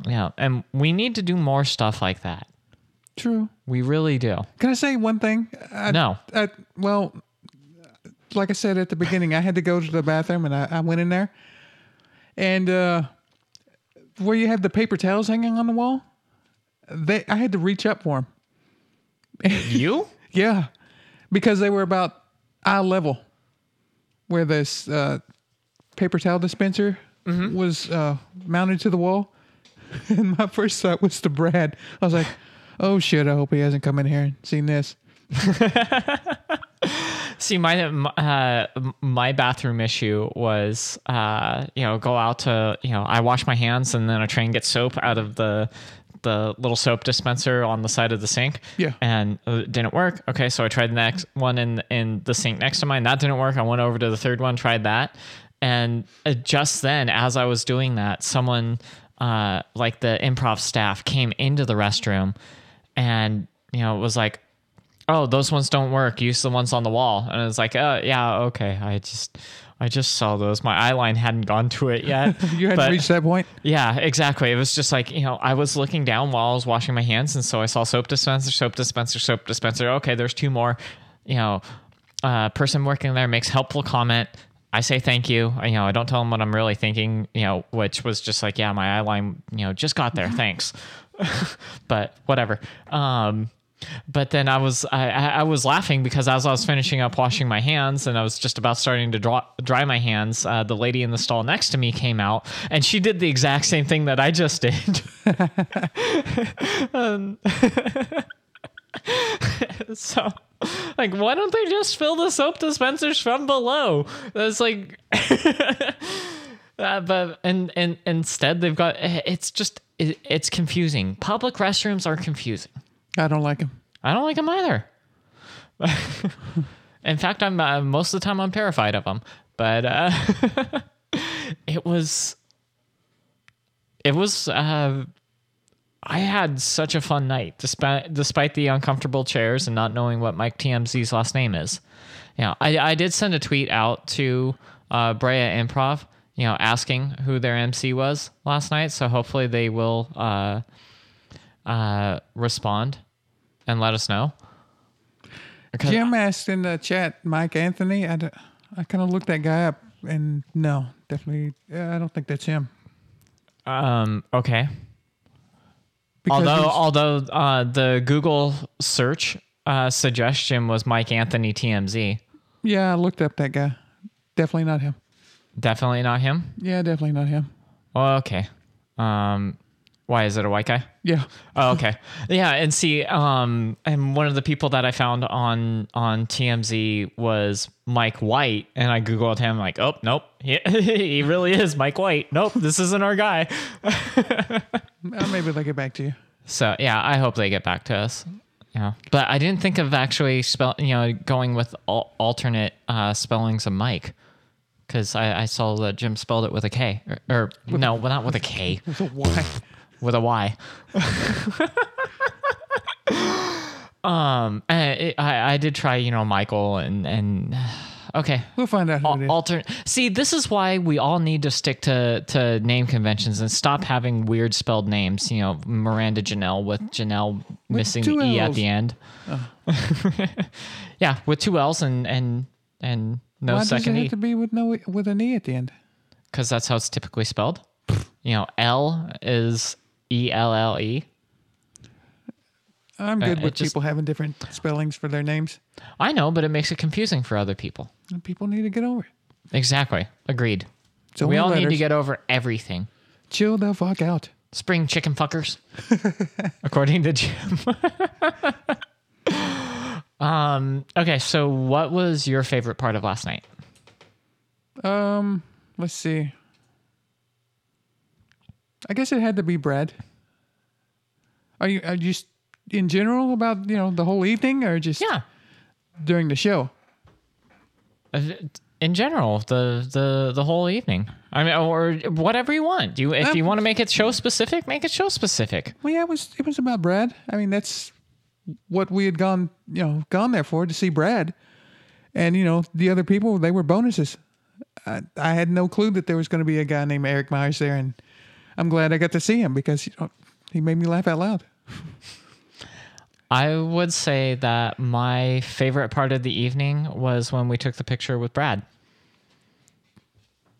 yeah and we need to do more stuff like that
True.
We really do.
Can I say one thing? I,
No.
I, well, like I said at the beginning, I had to go to the bathroom and I, I went in there. And uh, where you have the paper towels hanging on the wall, they I had to reach up for them.
You?
Yeah, because they were about eye level, where this uh, paper towel dispenser was uh, mounted to the wall. And my first thought was to Brad. I was like, "Oh shit! I hope he hasn't come in here and seen this."
See, my uh, my bathroom issue was, uh, you know, go out to, you know, I wash my hands and then I try and get soap out of the the little soap dispenser on the side of the sink.
Yeah.
and it didn't work. Okay, so I tried the next one in in the sink next to mine. That didn't work. I went over to the third one, tried that, and uh, just then, as I was doing that, someone, uh, like the improv staff, came into the restroom, and you know, was like oh those ones don't work use the ones on the wall and it's like uh yeah okay i just i just saw those my eyeline hadn't gone to it yet
You hadn't
But-
reached that point.
yeah exactly it was just like you know i was looking down while i was washing my hands and so i saw soap dispenser soap dispenser soap dispenser okay there's two more you know uh person working there makes helpful comment I say thank you. You know, I don't tell them what I'm really thinking. You know, which was just like, yeah, my eyeline, you know, just got there. Thanks, but whatever. Um, but then I was I, I was laughing because as I was finishing up washing my hands and I was just about starting to draw, dry my hands, uh, the lady in the stall next to me came out and she did the exact same thing that I just did. Um, so, like, why don't they just fill the soap dispensers from below? That's like. Uh, but and and instead they've got it's just it, it's confusing. Public restrooms are confusing.
I don't like him.
I don't like them either. In fact, I'm uh, most of the time I'm terrified of them. But uh, it was, it was. Uh, I had such a fun night, despite despite the uncomfortable chairs and not knowing what Mike TMZ's last name is. Yeah, I I did send a tweet out to uh, Brea Improv, you know, asking who their MC was last night. So hopefully they will uh, uh, respond and let us know.
Jim asked in the chat, Mike Anthony. I, d- I kind of looked that guy up, and no, definitely, I don't think that's him.
Um. Okay.
Because
although, although uh, the Google search uh, suggestion was Mike Anthony TMZ.
yeah, I looked up that guy. Definitely not him.
Definitely not him.
Yeah, definitely not him.
Okay. Um. Why is it a white guy?
Yeah,
Oh, okay. Yeah, and see, um, and one of the people that I found on on TMZ was Mike White, and I googled him, like, oh, nope, he, he really is Mike White. Nope, this isn't our guy.
Uh, maybe they'll get back to you.
So yeah, I hope they get back to us. Yeah, but I didn't think of actually spell, you know, going with al- alternate uh, spellings of Mike, because I, I saw that Jim spelled it with a K, or, or no, well, not with a K,
So why?
With a Y. um, I, I I did try, you know, Michael and and okay.
We'll find out is.
Alternate. See, this is why we all need to stick to to name conventions and stop having weird spelled names. You know, Miranda Janelle with Janelle missing the e at the end. yeah, with two L's and and and no
why does it
second
have
e
to be with no with an e at the end?
because that's how it's typically spelled. You know, L is E L L E.
I'm
Uh,
good
it
with
just-
people having different spellings for their names.
I know, but it makes it confusing for other people.
And people need to get over it.
Exactly. Agreed.
So
we all need to get over everything.
chill the fuck out.
Spring chicken fuckers, according to Jim. um. Okay. So, what was your favorite part of last night?
Um, let's see. I guess it had to be Brad. Are you are you just in general about you know the whole evening or just
Yeah.
during the show?
Uh, In general, the the the whole evening. I mean, or whatever you want. You if you
Um,
want to make it show specific, make it show specific.
Well, yeah, it was it was about Brad. I mean, that's what we had gone you know gone there for to see Brad, and you know the other people they were bonuses. I, I had no clue that there was going to be a guy named Eric Myers there, and I'm glad I got to see him because you know he made me laugh out loud.
I would say that my favorite part of the evening was when we took the picture with Brad.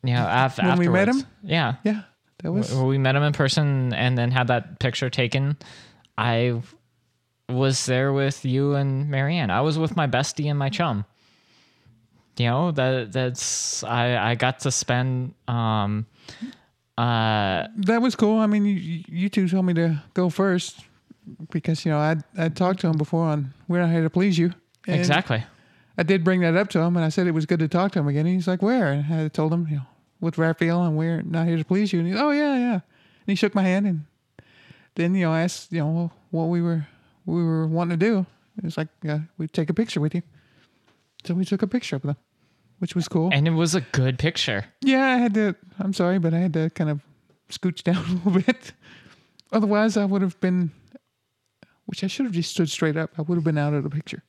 Yeah, af-
When we met him?
Yeah,
Yeah, that was.
Well, we met him in person and then had that picture taken. I was there with you and Marianne. I was with my bestie and my chum. You know that that's I I got to spend um uh
That was cool. I mean, you, you two told me to go first because you know I I talked to him before on we're not here to please you. And
exactly
I did bring that up to him, and I said it was good to talk to him again. And he's like, "Where?" And I told him, you know, with Raphael, and we're not here to please you. And he's, "Oh yeah, yeah." And he shook my hand, and then you know I asked you know what we were we were wanting to do. It was like uh, we'd take a picture with you, so we took a picture of them, which was cool.
and it was a good picture.
Yeah, I had to. I'm sorry, but I had to kind of scooch down a little bit. Otherwise, I would have been, which I should have just stood straight up. I would have been out of the picture.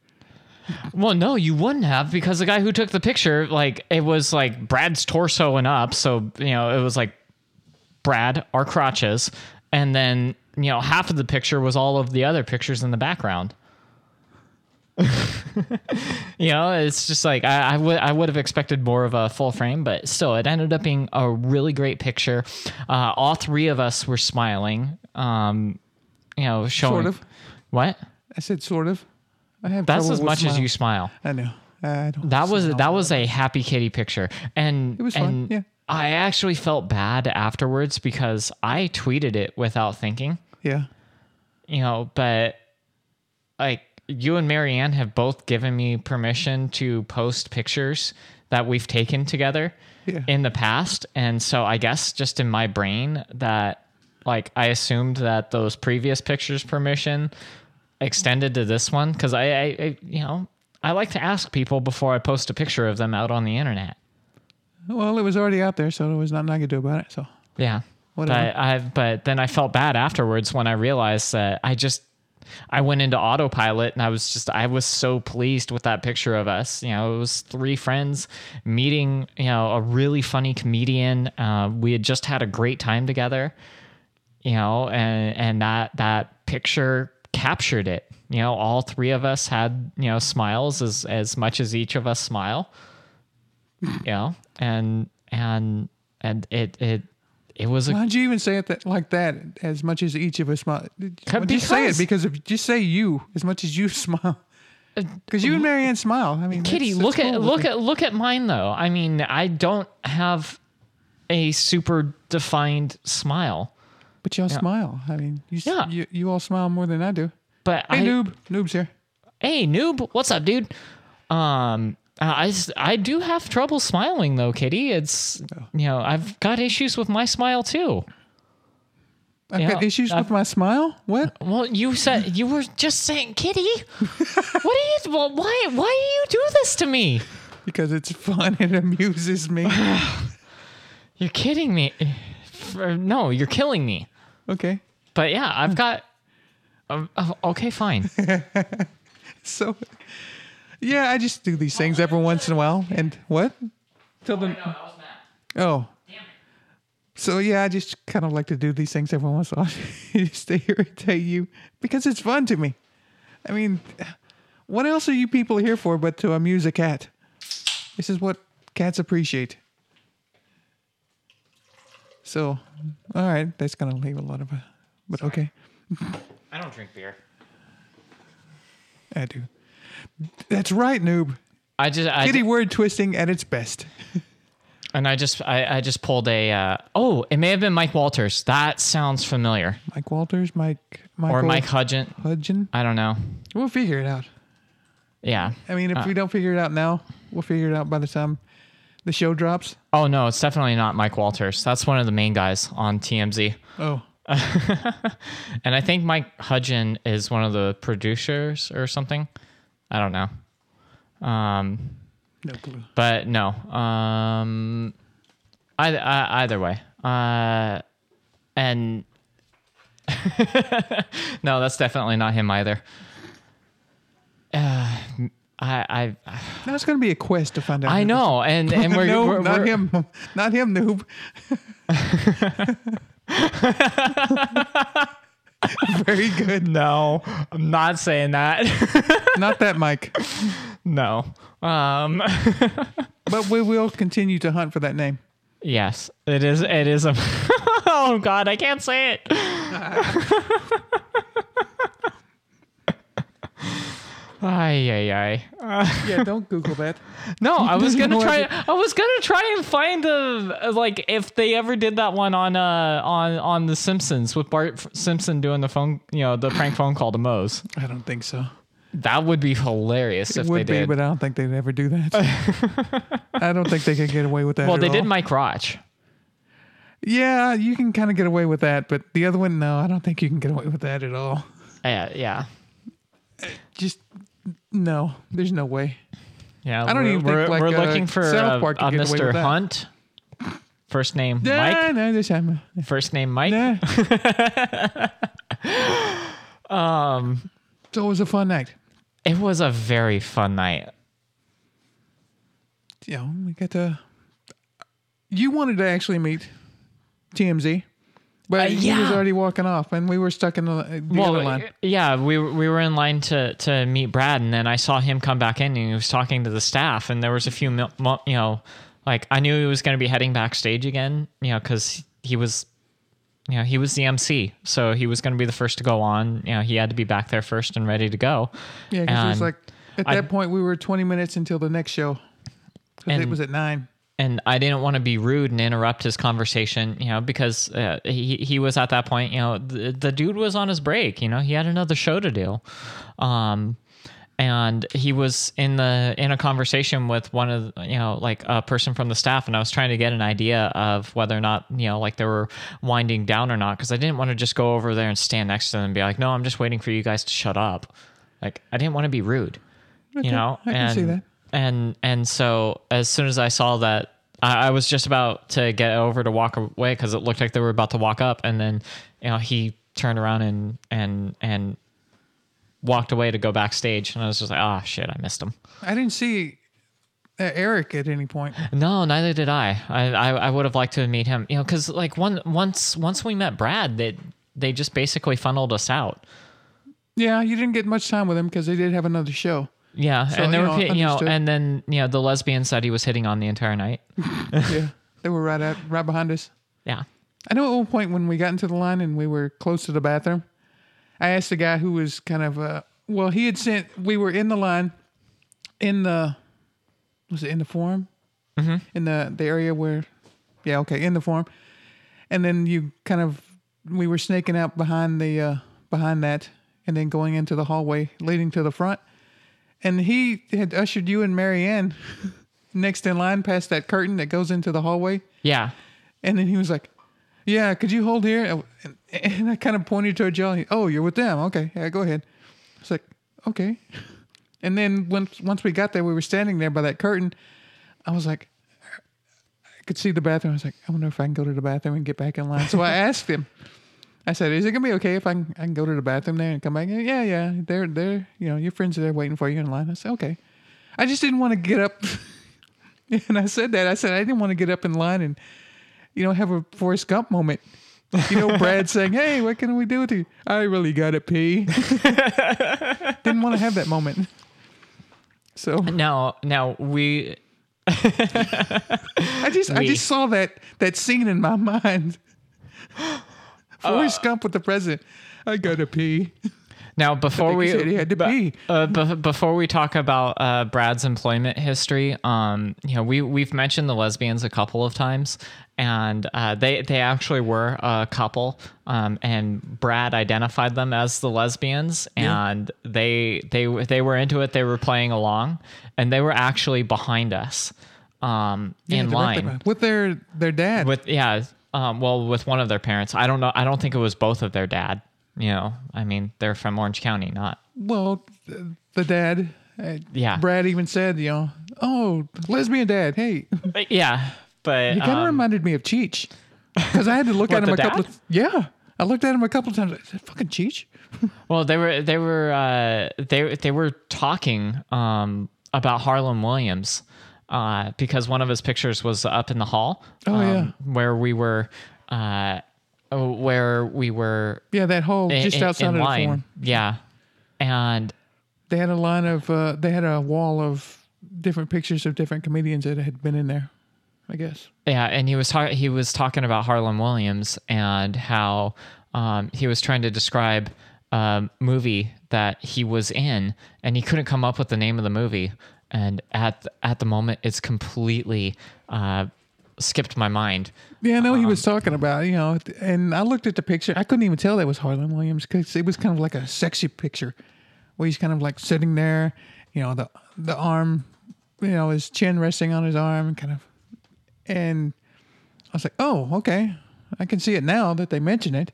Well, no, you wouldn't have because the guy who took the picture, like, it was like Brad's torso and up. So, you know, it was like Brad, our crotches. And then, you know, half of the picture was all of the other pictures in the background. you know, it's just like I, I would I would have expected more of a full frame, but still, it ended up being a really great picture. Uh, all three of us were smiling. Um, you know, showing
Sort of.
what?
I said sort of. I have.
That's as much as you smile.
I know. I don't.
That was that was a happy kitty picture, and
It was fun, yeah.
I actually felt bad afterwards because I tweeted it without thinking,
Yeah.
you know. But like you and Marianne have both given me permission to post pictures that we've taken together
Yeah.
in the past, and so I guess just in my brain that like I assumed that those previous pictures permission extended to this one because I, I, I you know I like to ask people before I post a picture of them out on the internet.
Well, it was already out there, so there was nothing I could do about it. So
Yeah.
Whatever.
But I but then I felt bad afterwards when I realized that I just I went into autopilot and I was just I was so pleased with that picture of us. You know, it was three friends meeting, you know, a really funny comedian. Uh, we had just had a great time together. You know, and and that that picture captured it. You know, all three of us had, you know, smiles as as much as each of us smile. You know, and and and it it it was a
why'd you even say it that, like that? As much as each of us smile.
Ca-
just say it
because-
if just say you as much as you smile. Because you and Marianne smile. I mean,
Kitty,
that's- that's
look at
cool.
look at look at mine though. I mean, I don't have a super defined smile,
But y'all smile. I mean, you,
Yeah.
you you all smile more than I do.
but
Hey,
I
noob, noob's here.
hey noob, what's up, dude? Um, I s- I do have trouble smiling though, Kitty. It's you know I've got issues with my smile too.
I've got issues
I've-
with my smile. What?
Well, you said you were just saying, Kitty. what are you? Well, why why do you do this to me?
Because it's fun. It amuses me.
You're kidding me. No, you're killing me.
okay.
But yeah, I've got. Uh, uh, okay, fine.
So, yeah, I just do these things every once in a while. And what? Till the, oh. oh. So yeah, I just kind of like to do these things every once in a while, just to irritate you because it's fun to me. I mean, what else are you people here for but to amuse a cat? This is what cats appreciate. So, all right, that's gonna leave a lot of, a, but okay,
I don't drink beer.
I do. That's right, noob.
I just, I
Kitty
ju-
word twisting at its best.
and I just, I, I just pulled a. Uh, oh, it may have been Mike Walters. That sounds familiar.
Mike Walters, Mike, Michael
Or Mike Hudgent.
Hudgen.
I don't know.
We'll figure it out.
Yeah.
I mean, if
Uh,
we don't figure it out now, we'll figure it out by the time the show drops.
Oh no, it's definitely not Mike Walters. That's one of the main guys on TMZ.
Oh,
And I think Mike Hudgen is one of the producers or something. I don't know. Um,
no clue.
but no. Um, either, uh, either way. Uh, and no, that's definitely not him either. Uh, I, I,
it's going to be a quest to find out.
I know, and and we're,
no,
we're-
not
we're-
him. Not him, noob. Very good.
No, I'm not saying that.
Not that, Mike.
no. Um,
But we will continue to hunt for that name.
yes, it is. It is a. oh God, I can't say it. Ay, ay, ay.
Yeah, don't Google that.
No, I was gonna try. I was gonna try and find the like if they ever did that one on uh on on The Simpsons with Bart Simpson doing the phone, you know, the prank phone call to Moe's.
I don't think so.
That would be hilarious if
It would
they
be, but I don't think they'd ever do that. I don't think they could get away with that.
well, they did
all.
Mike Roach.
Yeah, you can kind of get away with that, but the other one, no, I don't think you can get away with that at all.
Yeah, yeah,
Just no, there's no way.
yeah.
I don't
we're,
even think,
we're,
like,
we're
uh,
looking for
South Park get away
Mr. Hunt. First name
Nah,
Mike.
no, this time,
First name Mike.
nah. um, it's always a fun night.
It was a very fun night.
You know, we got to. You wanted to actually meet TMZ, but
Uh,
he was already walking off, and we were stuck in the, the
well,
line.
yeah, we were- we were in line to to meet Brad, and then I saw him come back in, and he was talking to the staff, and there was a few, mil- mo- you know, like I knew he was going to be heading backstage again, you know, because he was, you know, he was the MC, so he was going to be the first to go on. You know, he had to be back there first and ready to go.
Yeah, because it was like at
I-
that point we were 20 minutes until the next show. 'Cause it
And-
was at nine.
And I didn't want to be rude and interrupt his conversation, you know, because uh, he he was at that point, you know, the, the dude was on his break, you know, he had another show to do, um, and he was in the in a conversation with one of you know like a person from the staff, and I was trying to get an idea of whether or not you know like they were winding down or not, because I didn't want to just go over there and stand next to them and be like, no, I'm just waiting for you guys to shut up, like I didn't want to be rude, you know,
I can
and
see that.
and and so as soon as I saw that, I, I was just about to get over to walk away because it looked like they were about to walk up, and then you know he turned around and and and walked away to go backstage, and I was just like, oh shit, I missed him.
I didn't see uh, Eric at any point.
No, neither did I. I I, I would have liked to meet him, you know, because like one once once we met Brad, they they just basically funneled us out.
Yeah, you didn't get much time with him because they did have another show.
Yeah,
So,
and there
you
were
know,
pe- you know,
understood.
and then you know the lesbian said he was hitting on the entire night.
yeah, they were right at right behind us.
Yeah.
I know at one point when we got into the line and we were close to the bathroom, I asked the guy who was kind of uh well, he had sent we were in the line in the was it in the forum? Mm-hmm. In the the area where yeah, okay, in the forum. And then you kind of we were snaking out behind the uh behind that and then going into the hallway leading to the front. And he had ushered you and Marianne next in line past that curtain that goes into the hallway.
Yeah.
And then he was like, "Yeah, could you hold here?" And, and I kind of pointed to Joe. He, oh, you're with them. Okay, yeah, go ahead. It's like, okay. And then once once we got there, we were standing there by that curtain. I was like, I could see the bathroom. I was like, I wonder if I can go to the bathroom and get back in line. So I asked him. I said, "Is it gonna be okay if I can, I can go to the bathroom there and come back?" Yeah, yeah. They're they're you know your friends are there waiting for you in line. I said, "Okay." I just didn't want to get up. and I said that. I said I didn't want to get up in line and you know, have a Forrest Gump moment. You know, Brad saying, "Hey, what can we do with you?" I really gotta pee. Didn't want to have that moment. So
Now, now we
I just, I just saw that that scene in my mind. Forrest
Uh,
Gump with the president. I gotta pee.
now before we
he had to
bu-
pee.
uh, be- before we talk about uh, Brad's employment history, um, you know, we we've mentioned the lesbians a couple of times, and uh, they they actually were a couple, um, and Brad identified them as the lesbians, and they they they were into it. They were playing along, and they were actually behind us, um, in line.
with their their dad.
with yeah um, well with one of their parents i don't know i don't think it was both of their dad you know i mean they're from orange county not
well, th- the dad. uh,
Yeah.
Brad even said, you know, oh, lesbian dad. Hey,
But yeah but
He kind of
um,
reminded me of Cheech because I had to look
What,
at him
the
a couple.
dad?
Of, yeah, I looked at him a couple of times. Is that fucking Cheech?
well they were they were uh they they were talking um about Harland williams uh because one of his pictures was up in the hall
Oh,
um,
yeah.
where we were uh where we were
Yeah, that whole
in,
just outside of the
line.
forum.
Yeah, and
They had a line of uh, they had a wall of different pictures of different comedians that had been in there. I guess.
Yeah, and he was talking. He was talking about Harland Williams and how um, he was trying to describe a movie that he was in, and he couldn't come up with the name of the movie. And at the, at the moment, it's completely uh, skipped my mind.
Yeah, I know he
Um,
was talking about, you know, and I looked at the picture. I couldn't even tell that was Harland Williams because it was kind of like a sexy picture where he's kind of like sitting there, you know, the the arm, you know, his chin resting on his arm and kind of, and I was like, oh, okay, I can see it now that they mention it.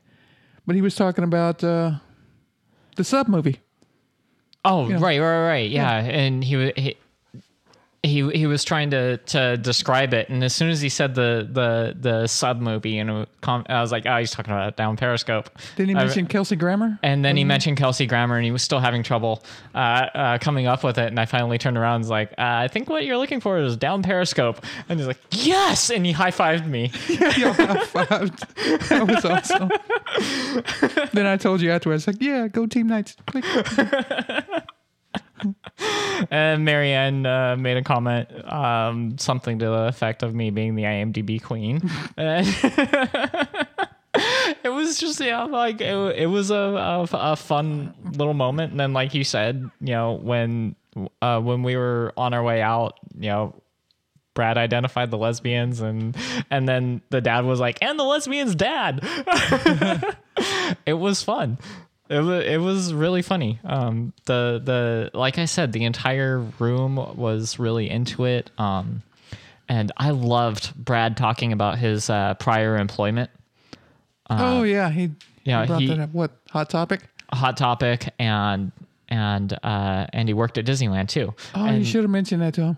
But he was talking about uh, the sub movie.
Oh,
Yeah.
right, right, right. Yeah, and he was. He, he, he was trying to, to describe it, and as soon as he said the the the sub movie, and com- I was like, oh, he's talking about down Periscope.
Didn't he
I-
mention Kelsey Grammer?
And then he mentioned Kelsey Grammer, and he was still having trouble uh, uh, coming up with it. And I finally turned around and was like, uh, I think what you're looking for is down Periscope. And he's like, Yes! And he high fived me.
Yo, high-fived. That was awesome. then I told you afterwards, like, yeah, go Team Knights.
And Marianne uh, made a comment, um, something to the effect of me being the IMDb queen. It was just, yeah, like, it, it was a, a, a fun little moment. And then, like you said, you know, when uh, when we were on our way out, you know, Brad identified the lesbians and and then the dad was like, and the lesbian's dad. it was fun. It was it was really funny. Um the the like I said, the entire room was really into it. Um and I loved Brad talking about his uh, prior employment.
oh, yeah. He,
yeah,
he brought
he-
that up. What? Hot Topic?
Hot Topic and and uh and he worked at Disneyland too.
Oh, you should have mentioned that to him.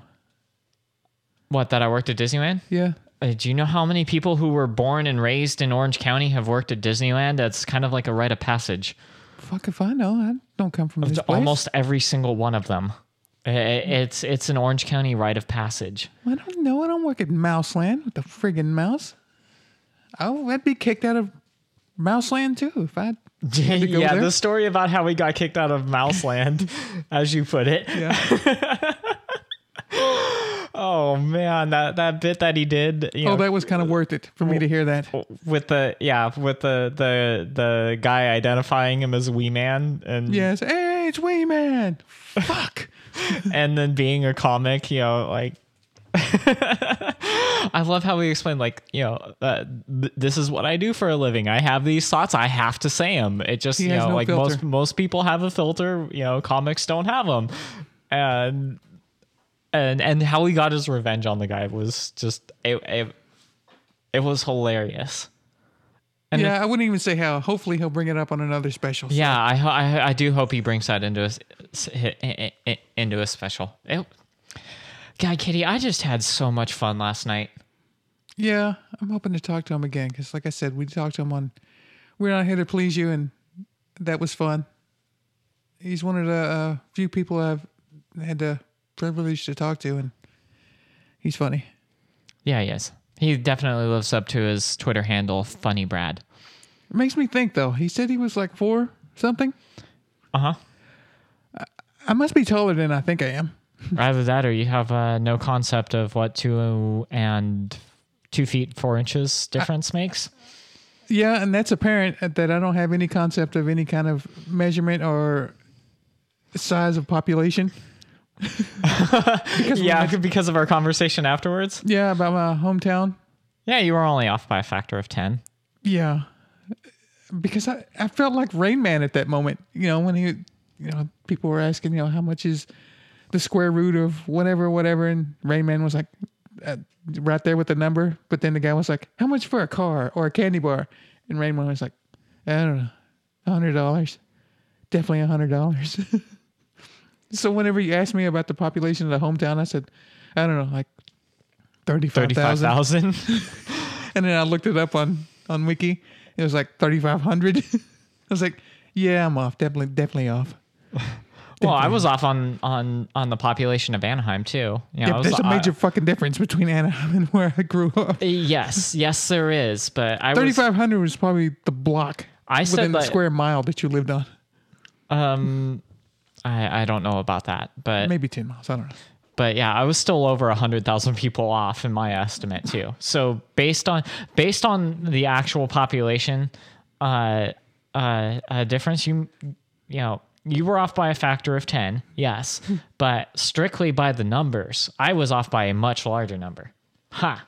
what that I worked at Disneyland?
Yeah.
Uh, do you know how many people who were born and raised in Orange County have worked at Disneyland? That's kind of like a rite of passage.
Fuck if I know. I don't come from this
It's
place.
almost every single one of them. I- It's it's an Orange County rite of passage.
I don't know. I don't work at Mouseland with the friggin' mouse. Oh, I'd be kicked out of Mouseland too if I. had to go
yeah,
there.
the story about how we got kicked out of Mouseland, as you put it.
Yeah.
Oh man, that that bit that he did. You
oh,
know,
that was kind of worth it for me to hear that.
with the yeah with the the the guy identifying him as Wee Man and
Yes. Hey, it's Wee Man. Fuck.
and then being a comic, you know, like I love how he explained, like, you know, uh, th- this is what I do for a living. I have these thoughts. I have to say them. It just,
He
you know,
no
like most most people have a filter. You know, comics don't have them, and and and how he got his revenge on the guy was just it. It, it was hilarious. And
yeah, I wouldn't even say how. Hopefully, he'll bring it up on another special. so-
Yeah, I, I I do hope he brings that into a into a special. It, Guy Kitty, I just had so much fun last night.
Yeah, I'm hoping to talk to him again because, like I said, we talked to him on "We're Not Here to Please You," and that was fun. He's one of the uh, few people I've had the privilege to talk to, and he's funny.
Yeah, he is. He definitely lives up to his Twitter handle, Funny Brad.
It makes me think though. He said he was like four something.
Uh huh.
I must be taller than I think I am.
Either that, or you have uh, no concept of what two and two feet four inches difference makes.
Yeah, and that's apparent that I don't have any concept of any kind of measurement or size of population. because
Yeah, because of our conversation afterwards.
yeah, about my hometown.
Yeah, you were only off by a factor of ten.
Yeah. Because I, I felt like Rain Man at that moment, you know, when he, you know, people were asking, you know, how much is the square root of whatever, whatever. And Rain Man was like, uh, right there with the number. But then the guy was like, how much for a car or a candy bar? And Rain Man was like, I don't know, a hundred dollars. Definitely a hundred dollars. so whenever you asked me about the population of the hometown, I said, I don't know, like 35,000.
Thirty-five thousand.
And then I looked it up on on Wiki. It was like thirty five hundred. I was like, yeah, I'm off. Definitely, definitely off.
Well, I was off on on on the population of Anaheim too. You know,
Yeah,
was,
there's a major fucking difference between Anaheim and where I grew up.
yes, yes, there is. But I
3,500 was probably the block
I said
within the
that-
square mile that you lived on.
um, I I don't know about that, but
Maybe 10 miles. I don't know.
but yeah, I was still over a hundred thousand people off in my estimate too. So based on based on the actual population, uh, uh, uh difference, you you know, you were off by a factor of ten, yes, but strictly by the numbers, I was off by a much larger number. Ha.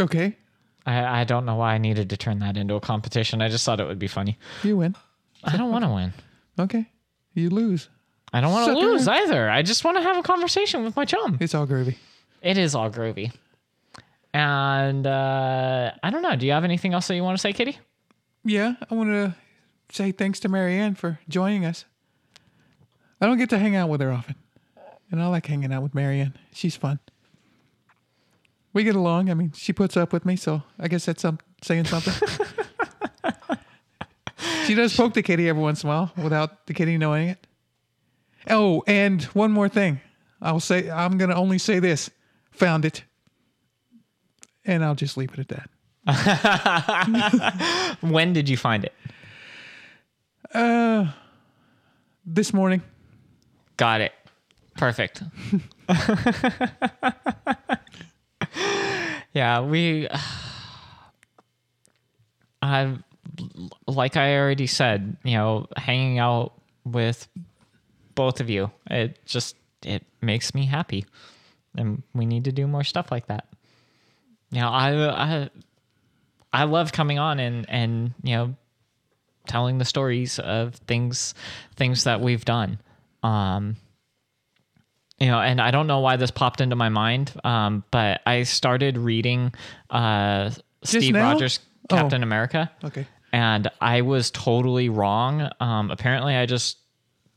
Okay.
I, I don't know why I needed to turn that into a competition. I just thought it would be funny.
You win.
I don't want to win.
Okay. You lose.
I don't want to
Sucker.
lose either. I just want to have a conversation with my chum.
It's all groovy.
It is all groovy. And uh, I don't know. Do you have anything else that you want to say, Kitty?
Yeah, I want to say thanks to Marianne for joining us. I don't get to hang out with her often, and I like hanging out with Marianne. She's fun. We get along. I mean, she puts up with me, so I guess that's some, saying something. she does poke the kitty every once in a while without the kitty knowing it. Oh, and one more thing. I'll say I'm gonna only say this. Found it. And I'll just leave it at that.
When did you find it?
Uh This morning.
Got it. Perfect. yeah, we. I, like I already said, you know, hanging out with both of you, it just it makes me happy, and we need to do more stuff like that. You know, I I I love coming on and and you know telling the stories of things things that we've done. Um, you know, and I don't know why this popped into my mind, um, but I started reading uh, Steve
now?
Rogers'
Oh.
Captain America,
Okay.
And I was totally wrong. Um, apparently, I just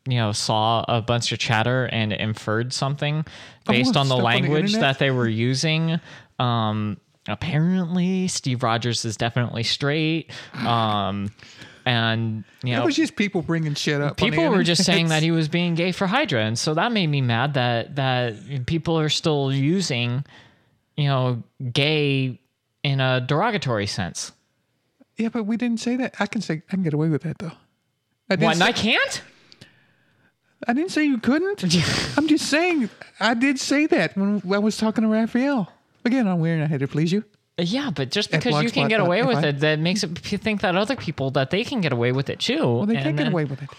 you know saw a bunch of chatter and inferred something based on the
stuff on the
language that they were using. Um, apparently, Steve Rogers is definitely straight. Um, and you
It was just people bringing shit up.
people were just saying that he was being gay for Hydra, and so that made me mad that that people are still using, you know, gay in a derogatory sense.
Yeah, but we didn't say that. I can say I can get away with that though. I didn't,
What? And
say,
I can't.
I didn't say you couldn't. I'm just saying I did say that when I was talking to Raphael. Again, I'm wearing a head to please you.
Yeah, but just
At
because you can get away with it, that makes it p- think that other people that they can get away with it too.
Well, they can't get away with it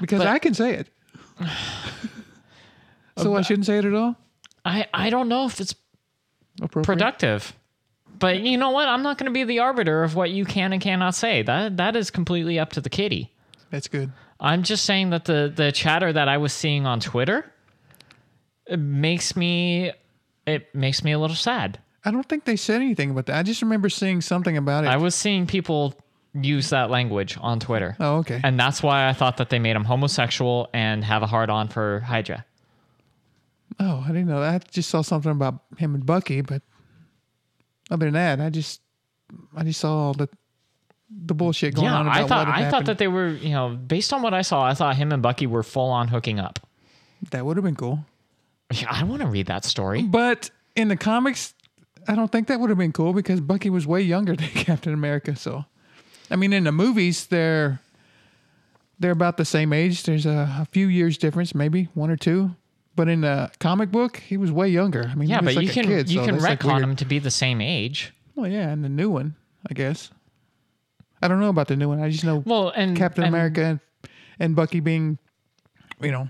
because
But-
I can say it. so I shouldn't say it at all.
I I don't know if it's
Appropriate.
productive. But you know what? I'm not going to be the arbiter of what you can and cannot say. That that is completely up to the kitty.
That's good.
I'm just saying that the the chatter that I was seeing on Twitter it makes me it makes me a little sad.
I don't think they said anything about that. I just remember seeing something about it.
I was seeing people use that language on Twitter.
oh, okay.
And that's why I thought that they made him homosexual and have a hard on for Hydra.
oh, I didn't know that. I just saw something about him and Bucky, but other than that, I just I just saw all the the bullshit going
Yeah,
on about
I thought I thought that they were, you know, based on what I saw, I thought him and Bucky were full on hooking up.
that would have been cool.
Yeah, I want to read that story.
But in the comics, I don't think that would have been cool because Bucky was way younger than Captain America. So, I mean, in the movies, they're they're about the same age. There's a, a few years difference, maybe one or two. But in a comic book, he was way younger. I mean,
Yeah,
he was
but
like
you
a
can
kid,
you
so
can
that's, like,
retcon him to be the same age.
Well, yeah, and the new one, I guess. I don't know about the new one. I just know
Well, and
Captain
and-
America and, and Bucky being, you know,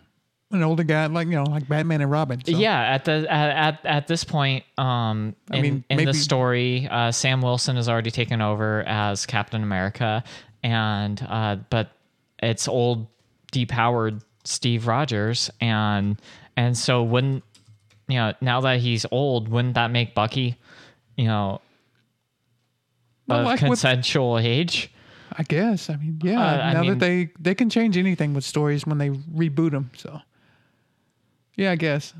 an older guy, like you know, like Batman and Robin. So.
Yeah, at the at, at at this point, um, in,
mean,
in the story, uh, Sam Wilson has already taken over as Captain America, and uh, but it's old, depowered Steve Rogers, and and so wouldn't you know now that he's old, wouldn't that make Bucky, you know,
Well,
of
like with-
consensual age?
I guess. I mean, yeah.
Uh, I
now
mean-
that they they can change anything with stories when they reboot them. So, yeah, I guess.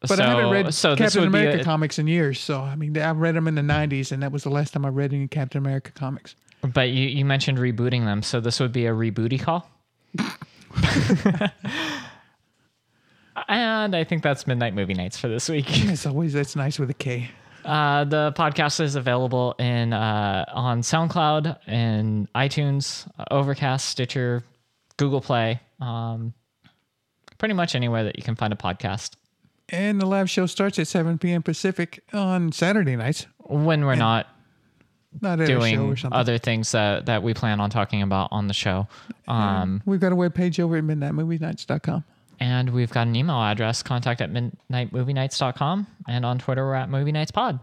But I haven't read
so
Captain
would
America
a-
comics in years. So, I mean, I've read them in the '90s, and that was the last time I read any Captain America comics.
But you, you mentioned rebooting them, so this would be a rebooty call. And I think that's Midnight Movie Nights for this week.
As always, that's nice with a K.
Uh, the podcast is available in uh, on SoundCloud and iTunes, Overcast, Stitcher, Google Play, um, pretty much anywhere that you can find a podcast.
And the live show starts at 7 p.m. Pacific on Saturday nights.
When we're not
Not
doing
or something.
other things that, that we plan on talking about on the show. Um,
We've got a webpage over at midnightmovienights.com.
and we've got an email address, contact at midnightmovienights.com. And on Twitter, we're at Movie Nights Pod.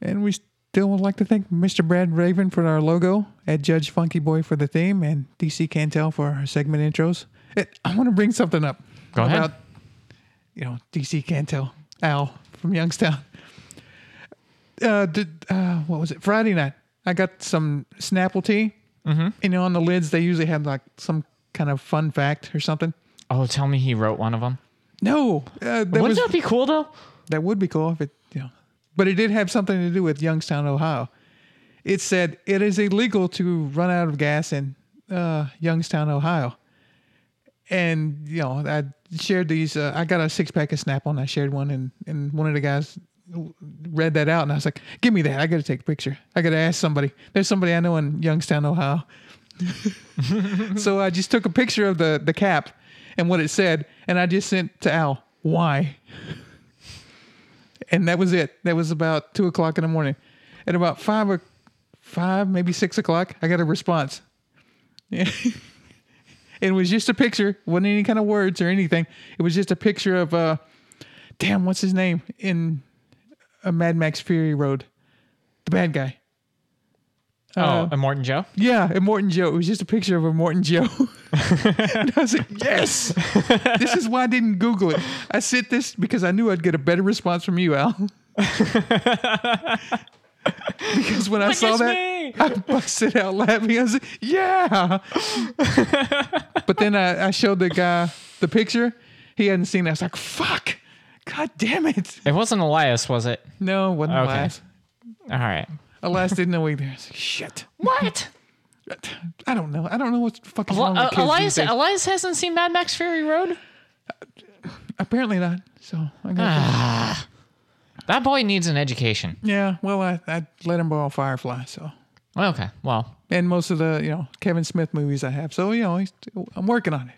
And we still would like to thank Mr. Brad Raven for our logo, Ed Judge Funky Boy for the theme, and DC Cantel for our segment intros. It, I want to bring something up.
Go ahead.
you know, DC Cantel, Al from Youngstown. Uh, did, uh, what was it? Friday night. I got some Snapple tea. Mm-hmm. You know, on the lids, they usually have like some kind of fun fact or something.
Oh, tell me he wrote one of them.
No, uh, that
Wouldn't
was
that be cool, though?
that would be cool if it, you know, but it did have something to do with Youngstown, Ohio. It said it is illegal to run out of gas in uh, Youngstown, Ohio. And you know, I shared these. Uh, I got a six pack of Snapple. I shared one, and and one of the guys read that out, and I was like, "Give me that! I got to take a picture. I got to ask somebody. There's somebody I know in Youngstown, Ohio." so I just took a picture of the the cap and what it said, and I just sent to Al. Why? and that was it. That was about two o'clock in the morning. At about five or five, maybe six o'clock, I got a response. it was just a picture, wasn't any kind of words or anything. It was just a picture of uh, damn, what's his name in a Mad Max Fury Road, the bad guy.
Oh, uh, Immortan Joe?
Yeah, Immortan Joe. It was just a picture of Immortan Joe. and I was like, yes. this is why I didn't Google it. I sent this because I knew I'd get a better response from you, Al. because when I saw that,
me.
I busted out laughing. I was like, yeah. but then I, I showed the guy the picture. He hadn't seen it. I was like, fuck. God damn it.
It wasn't Elias, was it?
No, it wasn't
Okay.
Elias.
All right.
Elias didn't know either. I was like, shit.
What?
I don't know. I don't know what the fuck is
Well,
wrong with
uh,
kids
Elias,
these days.
Elias hasn't seen Mad Max Fury Road.
Apparently not. So I got
Ah. That boy needs an education.
yeah. Well, I I let him borrow Firefly. So
Okay. Well,
and most of the you know Kevin Smith movies I have. So you know he's, I'm working on it.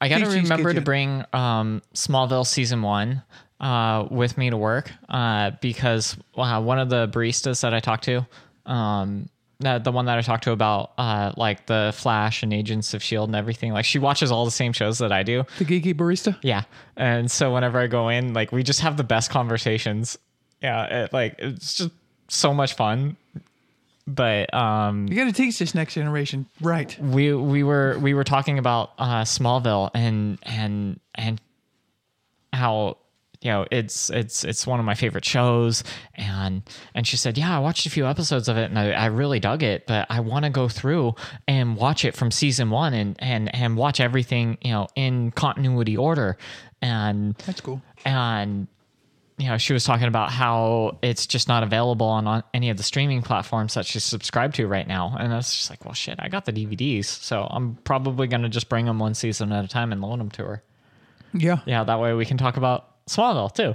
I got to
Please, please
remember to bring um, Smallville season one uh, with me to work uh, because uh, one of the baristas that I talked to, um, the, the one that I talked to about uh, like the Flash and Agents of Shield and everything, like she watches all the same shows that I do.
The geeky barista.
Yeah, and so whenever I go in, like we just have the best conversations. Yeah, it, like it's just so much fun. But um,
You got to teach this next generation right.
we we were we were talking about uh, Smallville and and and how you know it's it's it's one of my favorite shows and and she said yeah I watched a few episodes of it and I, I really dug it but I want to go through and watch it from season one and and and watch everything you know in continuity order and
That's cool.
and you know she was talking about how it's just not available on, on any of the streaming platforms that she's subscribed to right now and i was just like well shit i got the dvds so i'm probably going to just bring them one season at a time and loan them to her
Yeah.
yeah that way we can talk about smallville too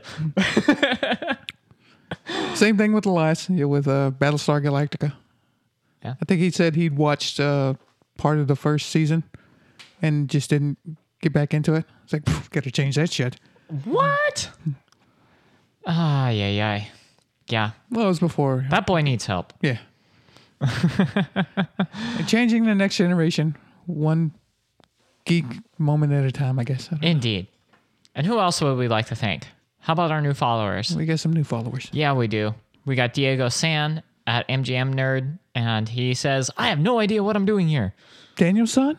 Same thing with Elias. Yeah, with uh, Battlestar Galactica.
Yeah.
I think he said he'd watched uh, part of the first season and just didn't get back into it. It's like, got to change that shit.
what ah yeah yeah yeah
Well, it was before.
that boy needs help
Yeah. Changing the next generation, one geek moment at a time, I guess. I
indeed and who else would we like to thank how about our new followers
We got some new followers.
Yeah, we do. We got Diego San at MGM Nerd, and he says, I have no idea what I'm doing here.
Daniel San?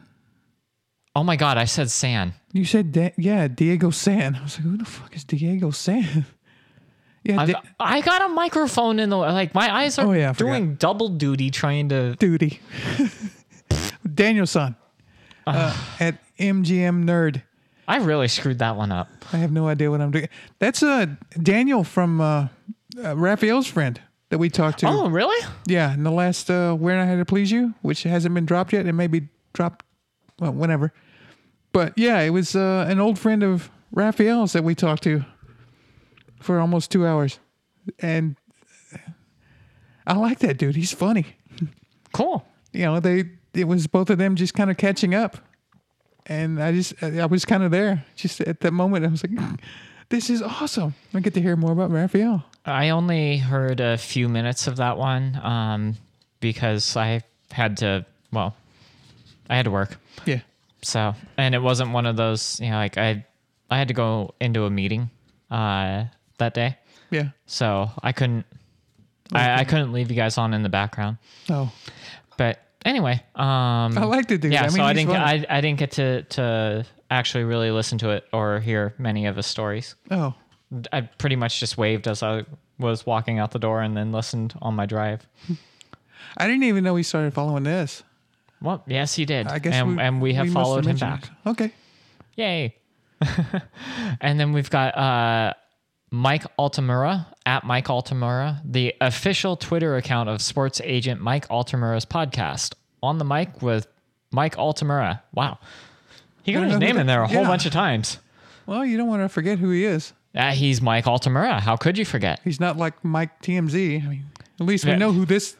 Oh my God, I said San.
You said, da- yeah, Diego San. I was like, who the fuck is Diego San? yeah,
I, I got a microphone in the like. My eyes are
Oh, yeah,
doing double duty trying to.
duty. Daniel's son uh, at MGM Nerd.
I really screwed that one up.
I have no idea what I'm doing. That's uh, Daniel from uh, uh, Raphael's friend that we talked to.
Oh, really?
Yeah, in the last uh, Where I Had to Please You, which hasn't been dropped yet. It may be dropped well, whenever. But yeah, it was uh, an old friend of Raphael's that we talked to for almost two hours, and I like that dude. He's funny.
Cool.
You know, they it was both of them just kind of catching up, and I just I was kind of there. Just at that moment, I was like, "This is awesome." I get to hear more about Raphael.
I only heard a few minutes of that one um, because I had to, well, I had to work.
Yeah.
So, and it wasn't one of those, you know, like I, I had to go into a meeting uh, that day,
Yeah.
so I couldn't, I, I couldn't leave you guys on in the background.
Oh,
But anyway, um,
I liked it, dude.
yeah.
I mean,
so I didn't, get. I, I didn't get to to actually really listen to it or hear many of his stories.
oh,
I pretty much just waved as I was walking out the door and then listened on my drive.
I didn't even know he started following this.
Well, yes, he did.
I guess
and
we,
and we have
must
followed him back.
it. Okay.
Yay. and then we've got uh, Mike Altamura at Mike Altamura, the official Twitter account of sports agent Mike Altamura's podcast. On the mic with Mike Altamura. Wow. He got his name in there a whole
yeah.
bunch of times.
Well, you don't want to forget who he is.
Uh, he's Mike Altamura. How could you forget?
He's not like Mike TMZ. I mean, at least we
Yeah.
know who this,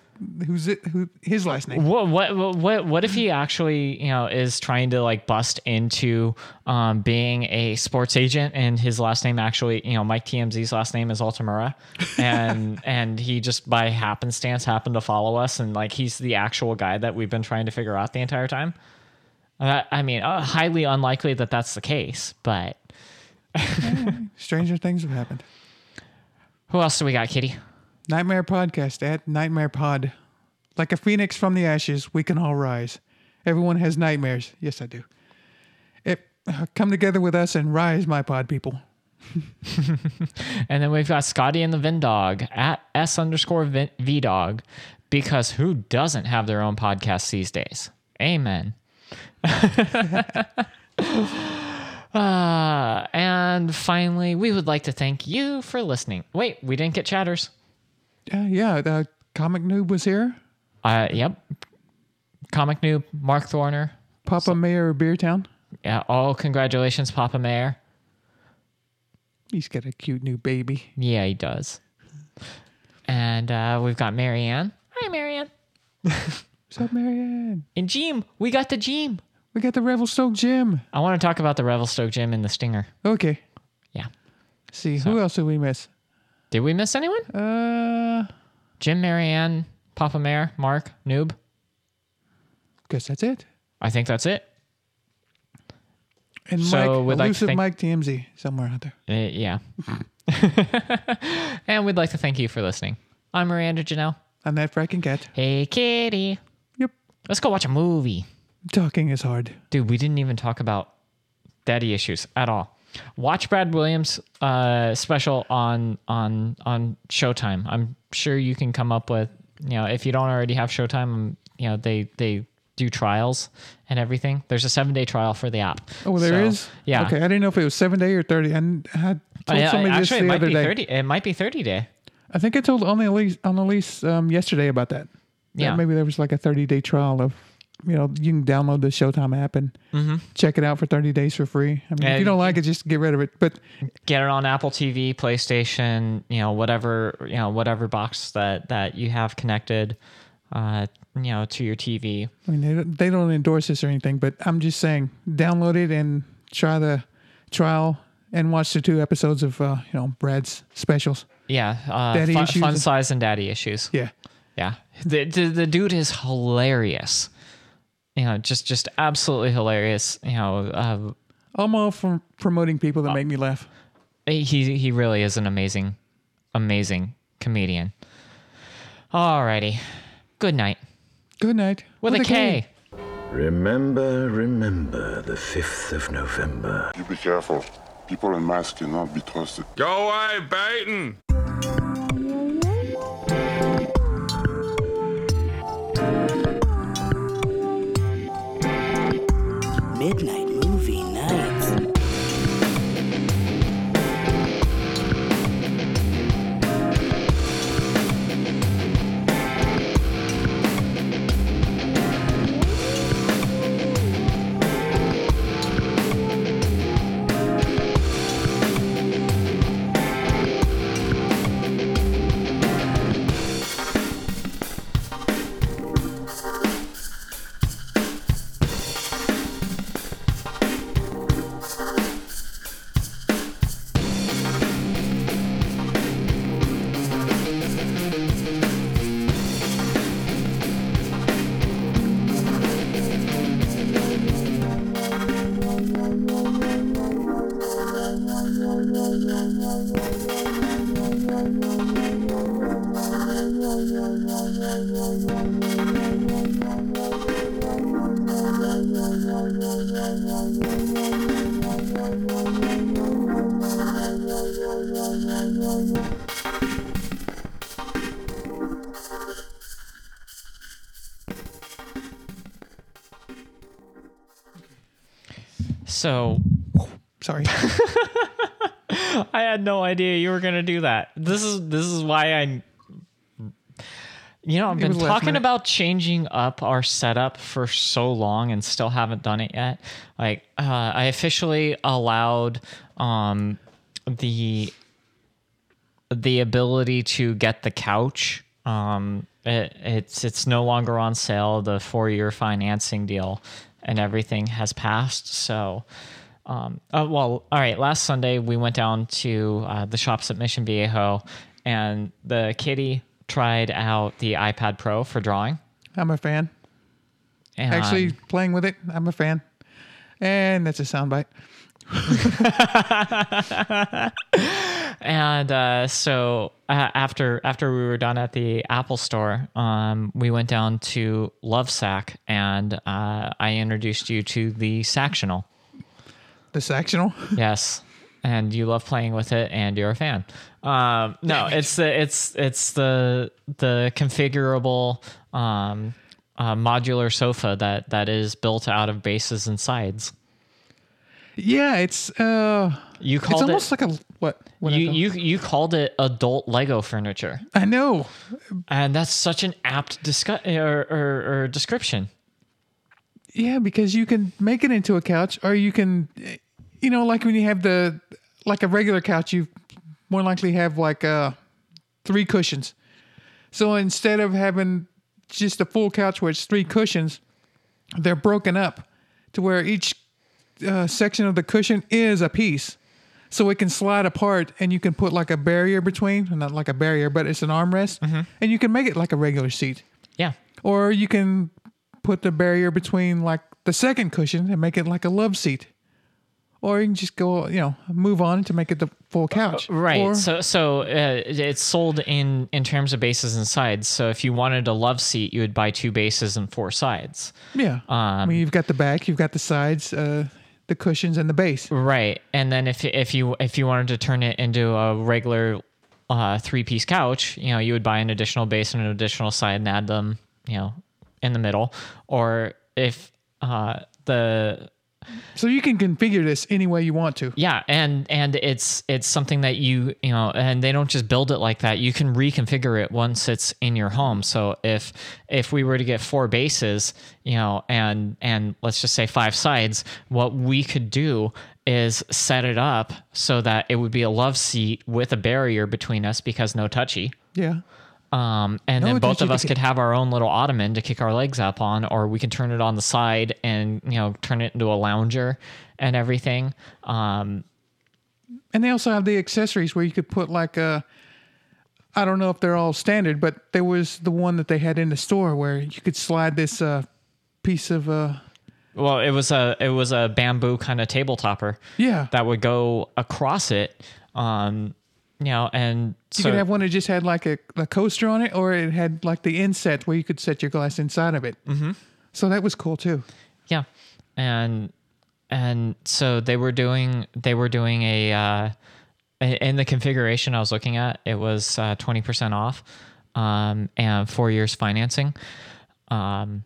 who's it, who his last name.
What, what what what if he actually you know is trying to like bust into um, being a sports agent and his last name actually you know Mike TMZ's last name is Altamura and and he just by happenstance happened to follow us and like he's the actual guy that we've been trying to figure out the entire time. Uh, I mean, uh, highly unlikely that that's the case, but
Stranger things have happened.
who else do we got, Kitty?
Nightmare Podcast at Nightmare Pod. Like a phoenix from the ashes, we can all rise. Everyone has nightmares. Yes, I do. It, uh, come together with us and rise, my pod people.
And then we've got Scotty and the Vindog at S underscore V Dog because who doesn't have their own podcast these days? Amen. uh, and finally, we would like to thank you for listening. Wait, we didn't get chatters.
Uh, yeah, the comic noob was here.
Uh, yep. Comic noob, Mark Thorner.
Papa Mayor of Beertown.
Yeah. Oh, congratulations, Papa Mayor.
He's got a cute new baby.
Yeah, he does. And uh, we've got Marianne. Hi, Marianne.
What's up, Marianne?
And Jim. We got the Jim.
We got the Revelstoke Gym.
I want to talk about the Revelstoke Gym and the Stinger.
Okay.
Yeah.
See, who else did we miss?
Did we miss anyone?
Uh,
Jim, Marianne, Papa Mayor, Mark, Noob.
guess that's it.
I think that's it.
And
So
Mike,
we'd like to thank-
Mike TMZ, somewhere out there.
Uh, yeah. and we'd like to thank you for listening. I'm Miranda Janelle.
I'm that fracking cat.
Hey, kitty.
Yep.
Let's go watch a movie.
Talking is hard.
Dude, we didn't even talk about daddy issues at all. Watch Brad Williams uh, special on on on Showtime. I'm sure you can come up with you know if you don't already have Showtime, um, you know they they do trials and everything. There's a seven day trial for the app.
Oh, there
So,
is.
Yeah.
Okay, I didn't know if it was seven day or thirty. And I had
Oh,
told somebody
actually,
this
it
the
might
other
be
day.
thirty. It might be thirty day.
I think I told on the lease on the lease um, yesterday about that. That
Yeah.
maybe there was like a thirty day trial of, you know, you can download the Showtime app and check it out for thirty days for free. I mean, if
Mm-hmm.
You don't like it, just get rid of it. But
Get it on Apple TV, PlayStation, you know, whatever you know, whatever box that that you have connected, uh, you know, to your TV.
I mean, they don't, they don't endorse this or anything. But I'm just saying, download it and try the trial and watch the two episodes of uh, you know Brad's specials.
Yeah, uh,
Daddy
fun,
issues
fun size and daddy issues.
Yeah.
Yeah, the, the the dude is hilarious. You know, just just absolutely hilarious. You know, uh,
I'm all for promoting people that make me laugh.
he he really is an amazing, amazing comedian. Alrighty, good night
Good night.
with, a K.
Remember, remember the 5th of November.
You be careful. People in masks cannot be trusted.
Go away, Baton!
Midnight
had no idea you were gonna do that. This is this is why I. You know, I've been talking about changing up our setup for so long and still haven't done it yet. Like, uh, I officially allowed um, the the ability to get the couch. Um, it, it's it's no longer on sale. The four year financing deal and everything has passed. So, um, uh, well, all right. Last Sunday we went down to uh, the shops at Mission Viejo, and the kitty tried out the iPad Pro for drawing.
I'm a fan.
And
Actually, playing with it, I'm a fan. And that's a soundbite.
and uh, so uh, after after we were done at the Apple Store, um, we went down to Lovesac, and uh, I introduced you to the Sactional.
The sectional.
Yes, and you love playing with it, and you're a fan. Um, no, it's the it's it's the the configurable um, uh, modular sofa that that is built out of bases and sides.
Yeah, it's uh
You
it's
called
almost
it.
like a what? what
you, you you called it adult Lego furniture.
I know.
And that's such an apt discu- or, or, or description.
Yeah, because you can make it into a couch, or you can, you know, like when you have the like a regular couch, you more likely have like uh three cushions. So instead of having just a full couch where it's three cushions, they're broken up to where each uh, section of the cushion is a piece. So it can slide apart, and you can put like a barrier between, not like a barrier, but it's an armrest, and you can make it like a regular seat
Yeah.
or you can put the barrier between like the second cushion and make it like a love seat or you can just go you know move on to make it the full couch
Right.
Or-
so so uh, it's sold in in terms of bases and sides. So if you wanted a love seat, you would buy two bases and four sides.
yeah i
Um,
mean you've got the back you've got the sides uh the cushions and the base
Right. And then if if you if you wanted to turn it into a regular uh, three piece couch, you know, you would buy an additional base and an additional side and add them, you know, in the middle. Or if uh, the
so you can configure this any way you want to
Yeah, and and it's it's something that you you know, and they don't just build it like that. You can reconfigure it once it's in your home. So if if we were to get four bases, you know, and and let's just say five sides, what we could do is set it up so that it would be a love seat with a barrier between us because no touchy.
yeah
Um, and
No
then both of us could have our own little ottoman to kick our legs up on, or we can turn it on the side and you know turn it into a lounger and everything. Um,
and they also have the accessories where you could put like a i don't know if they're all standard but there was the one that they had in the store where you could slide this uh piece of uh
Well, it was a it was a bamboo kind of table topper
yeah
that would go across it. Um, you know, and
You
so
could have one that just had like a, a coaster on it, or it had like the inset where you could set your glass inside of it. Mm-hmm. So that was cool too.
yeah, and and so they were doing they were doing a uh, in the configuration I was looking at it was uh, twenty percent off um, and four years financing. Um,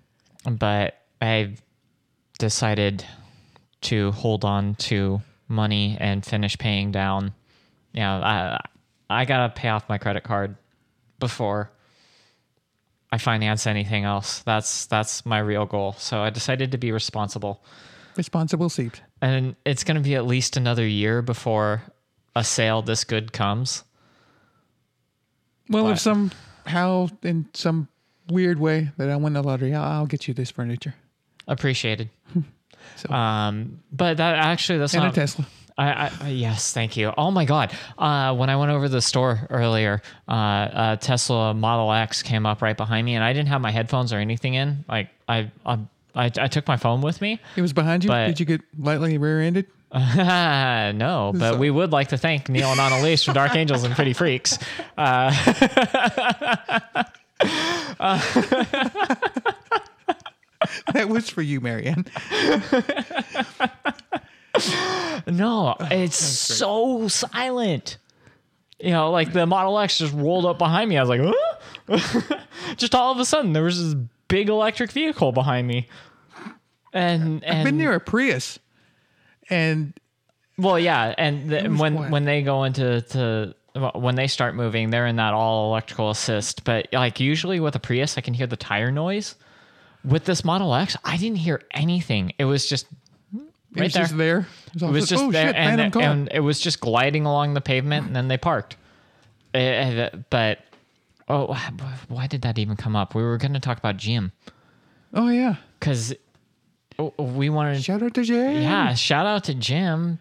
but I decided to hold on to money and finish paying down. Know, I I gotta pay off my credit card before I finance anything else. That's that's my real goal. So I decided to be responsible,
Responsible seat.
and it's gonna be at least another year before a sale this good comes.
Well,
But-
if somehow in some weird way that I win the lottery, I'll, I'll get you this furniture
Appreciated.
So-
um, but that actually that's
and a Tesla.
I, I yes, thank you. Oh my god! Uh, when I went over to the store earlier, uh, a Tesla Model X came up right behind me, and I didn't have my headphones or anything in. Like I, I, I, I took my phone with me.
It was behind you.
But-
Did you get lightly rear-ended?
no, but
So-
we would like to thank Neil and Annalise from Dark Angels and Pretty Freaks.
that was for you, Marianne.
No, it's so silent. you know, like the Model X just rolled up behind me. I was like, huh? just all of a sudden there was this big electric vehicle behind me. And and
I've been near a Prius, and
well, yeah, and the, when
quiet.
when they go into to when they start moving, they're in that all electrical assist. But like usually with a Prius, I can hear the tire noise. With this Model X, I didn't hear anything. It was just
it
right
was
there.
just there. It was,
It was just
oh
there,
shit,
and, and it was just gliding along the pavement, and then they parked. Uh, but oh, why did that even come up? We were going to talk about Jim
oh yeah,
because we wanted.
shout out to Jim.
yeah, shout out to Jim.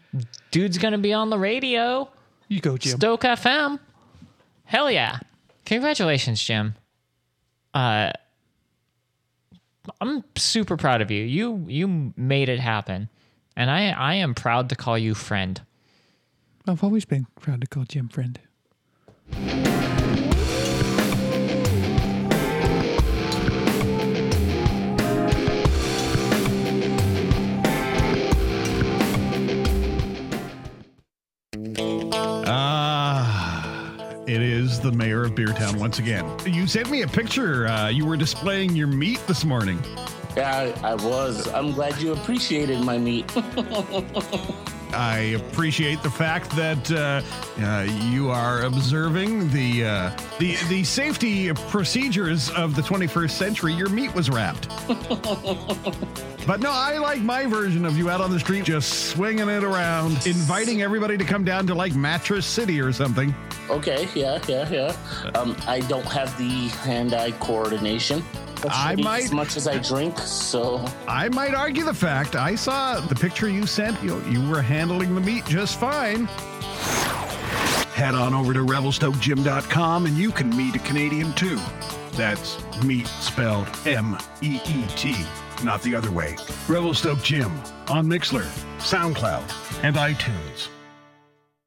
Dude's going to be on the radio.
you go, Jim.
Stoke FM. Hell yeah. Congratulations, Jim. Uh I'm super proud of you. You you made it happen. And I I am proud to call you friend.
I've always been proud to call Jim friend.
Ah, it is the mayor of Beertown once again. You sent me a picture. Uh, you were displaying your meat this morning.
Yeah, I, I was. I'm glad you appreciated my meat.
I appreciate the fact that uh, uh, you are observing the, uh, the the safety procedures of the 21st century. Your meat was wrapped. but no, I like my version of you out on the street, just swinging it around, inviting everybody to come down to like Mattress City or something.
okay, yeah, yeah, yeah. Um, I don't have the hand-eye coordination.
I might-
as much as I drink, so
I might argue the fact I saw the picture you sent. You, you were handling the meat just fine. Head on over to revelstokegym.com and you can meet a Canadian too. That's meat spelled M E E T, not the other way. Revelstoke Gym on Mixlr, SoundCloud, and iTunes.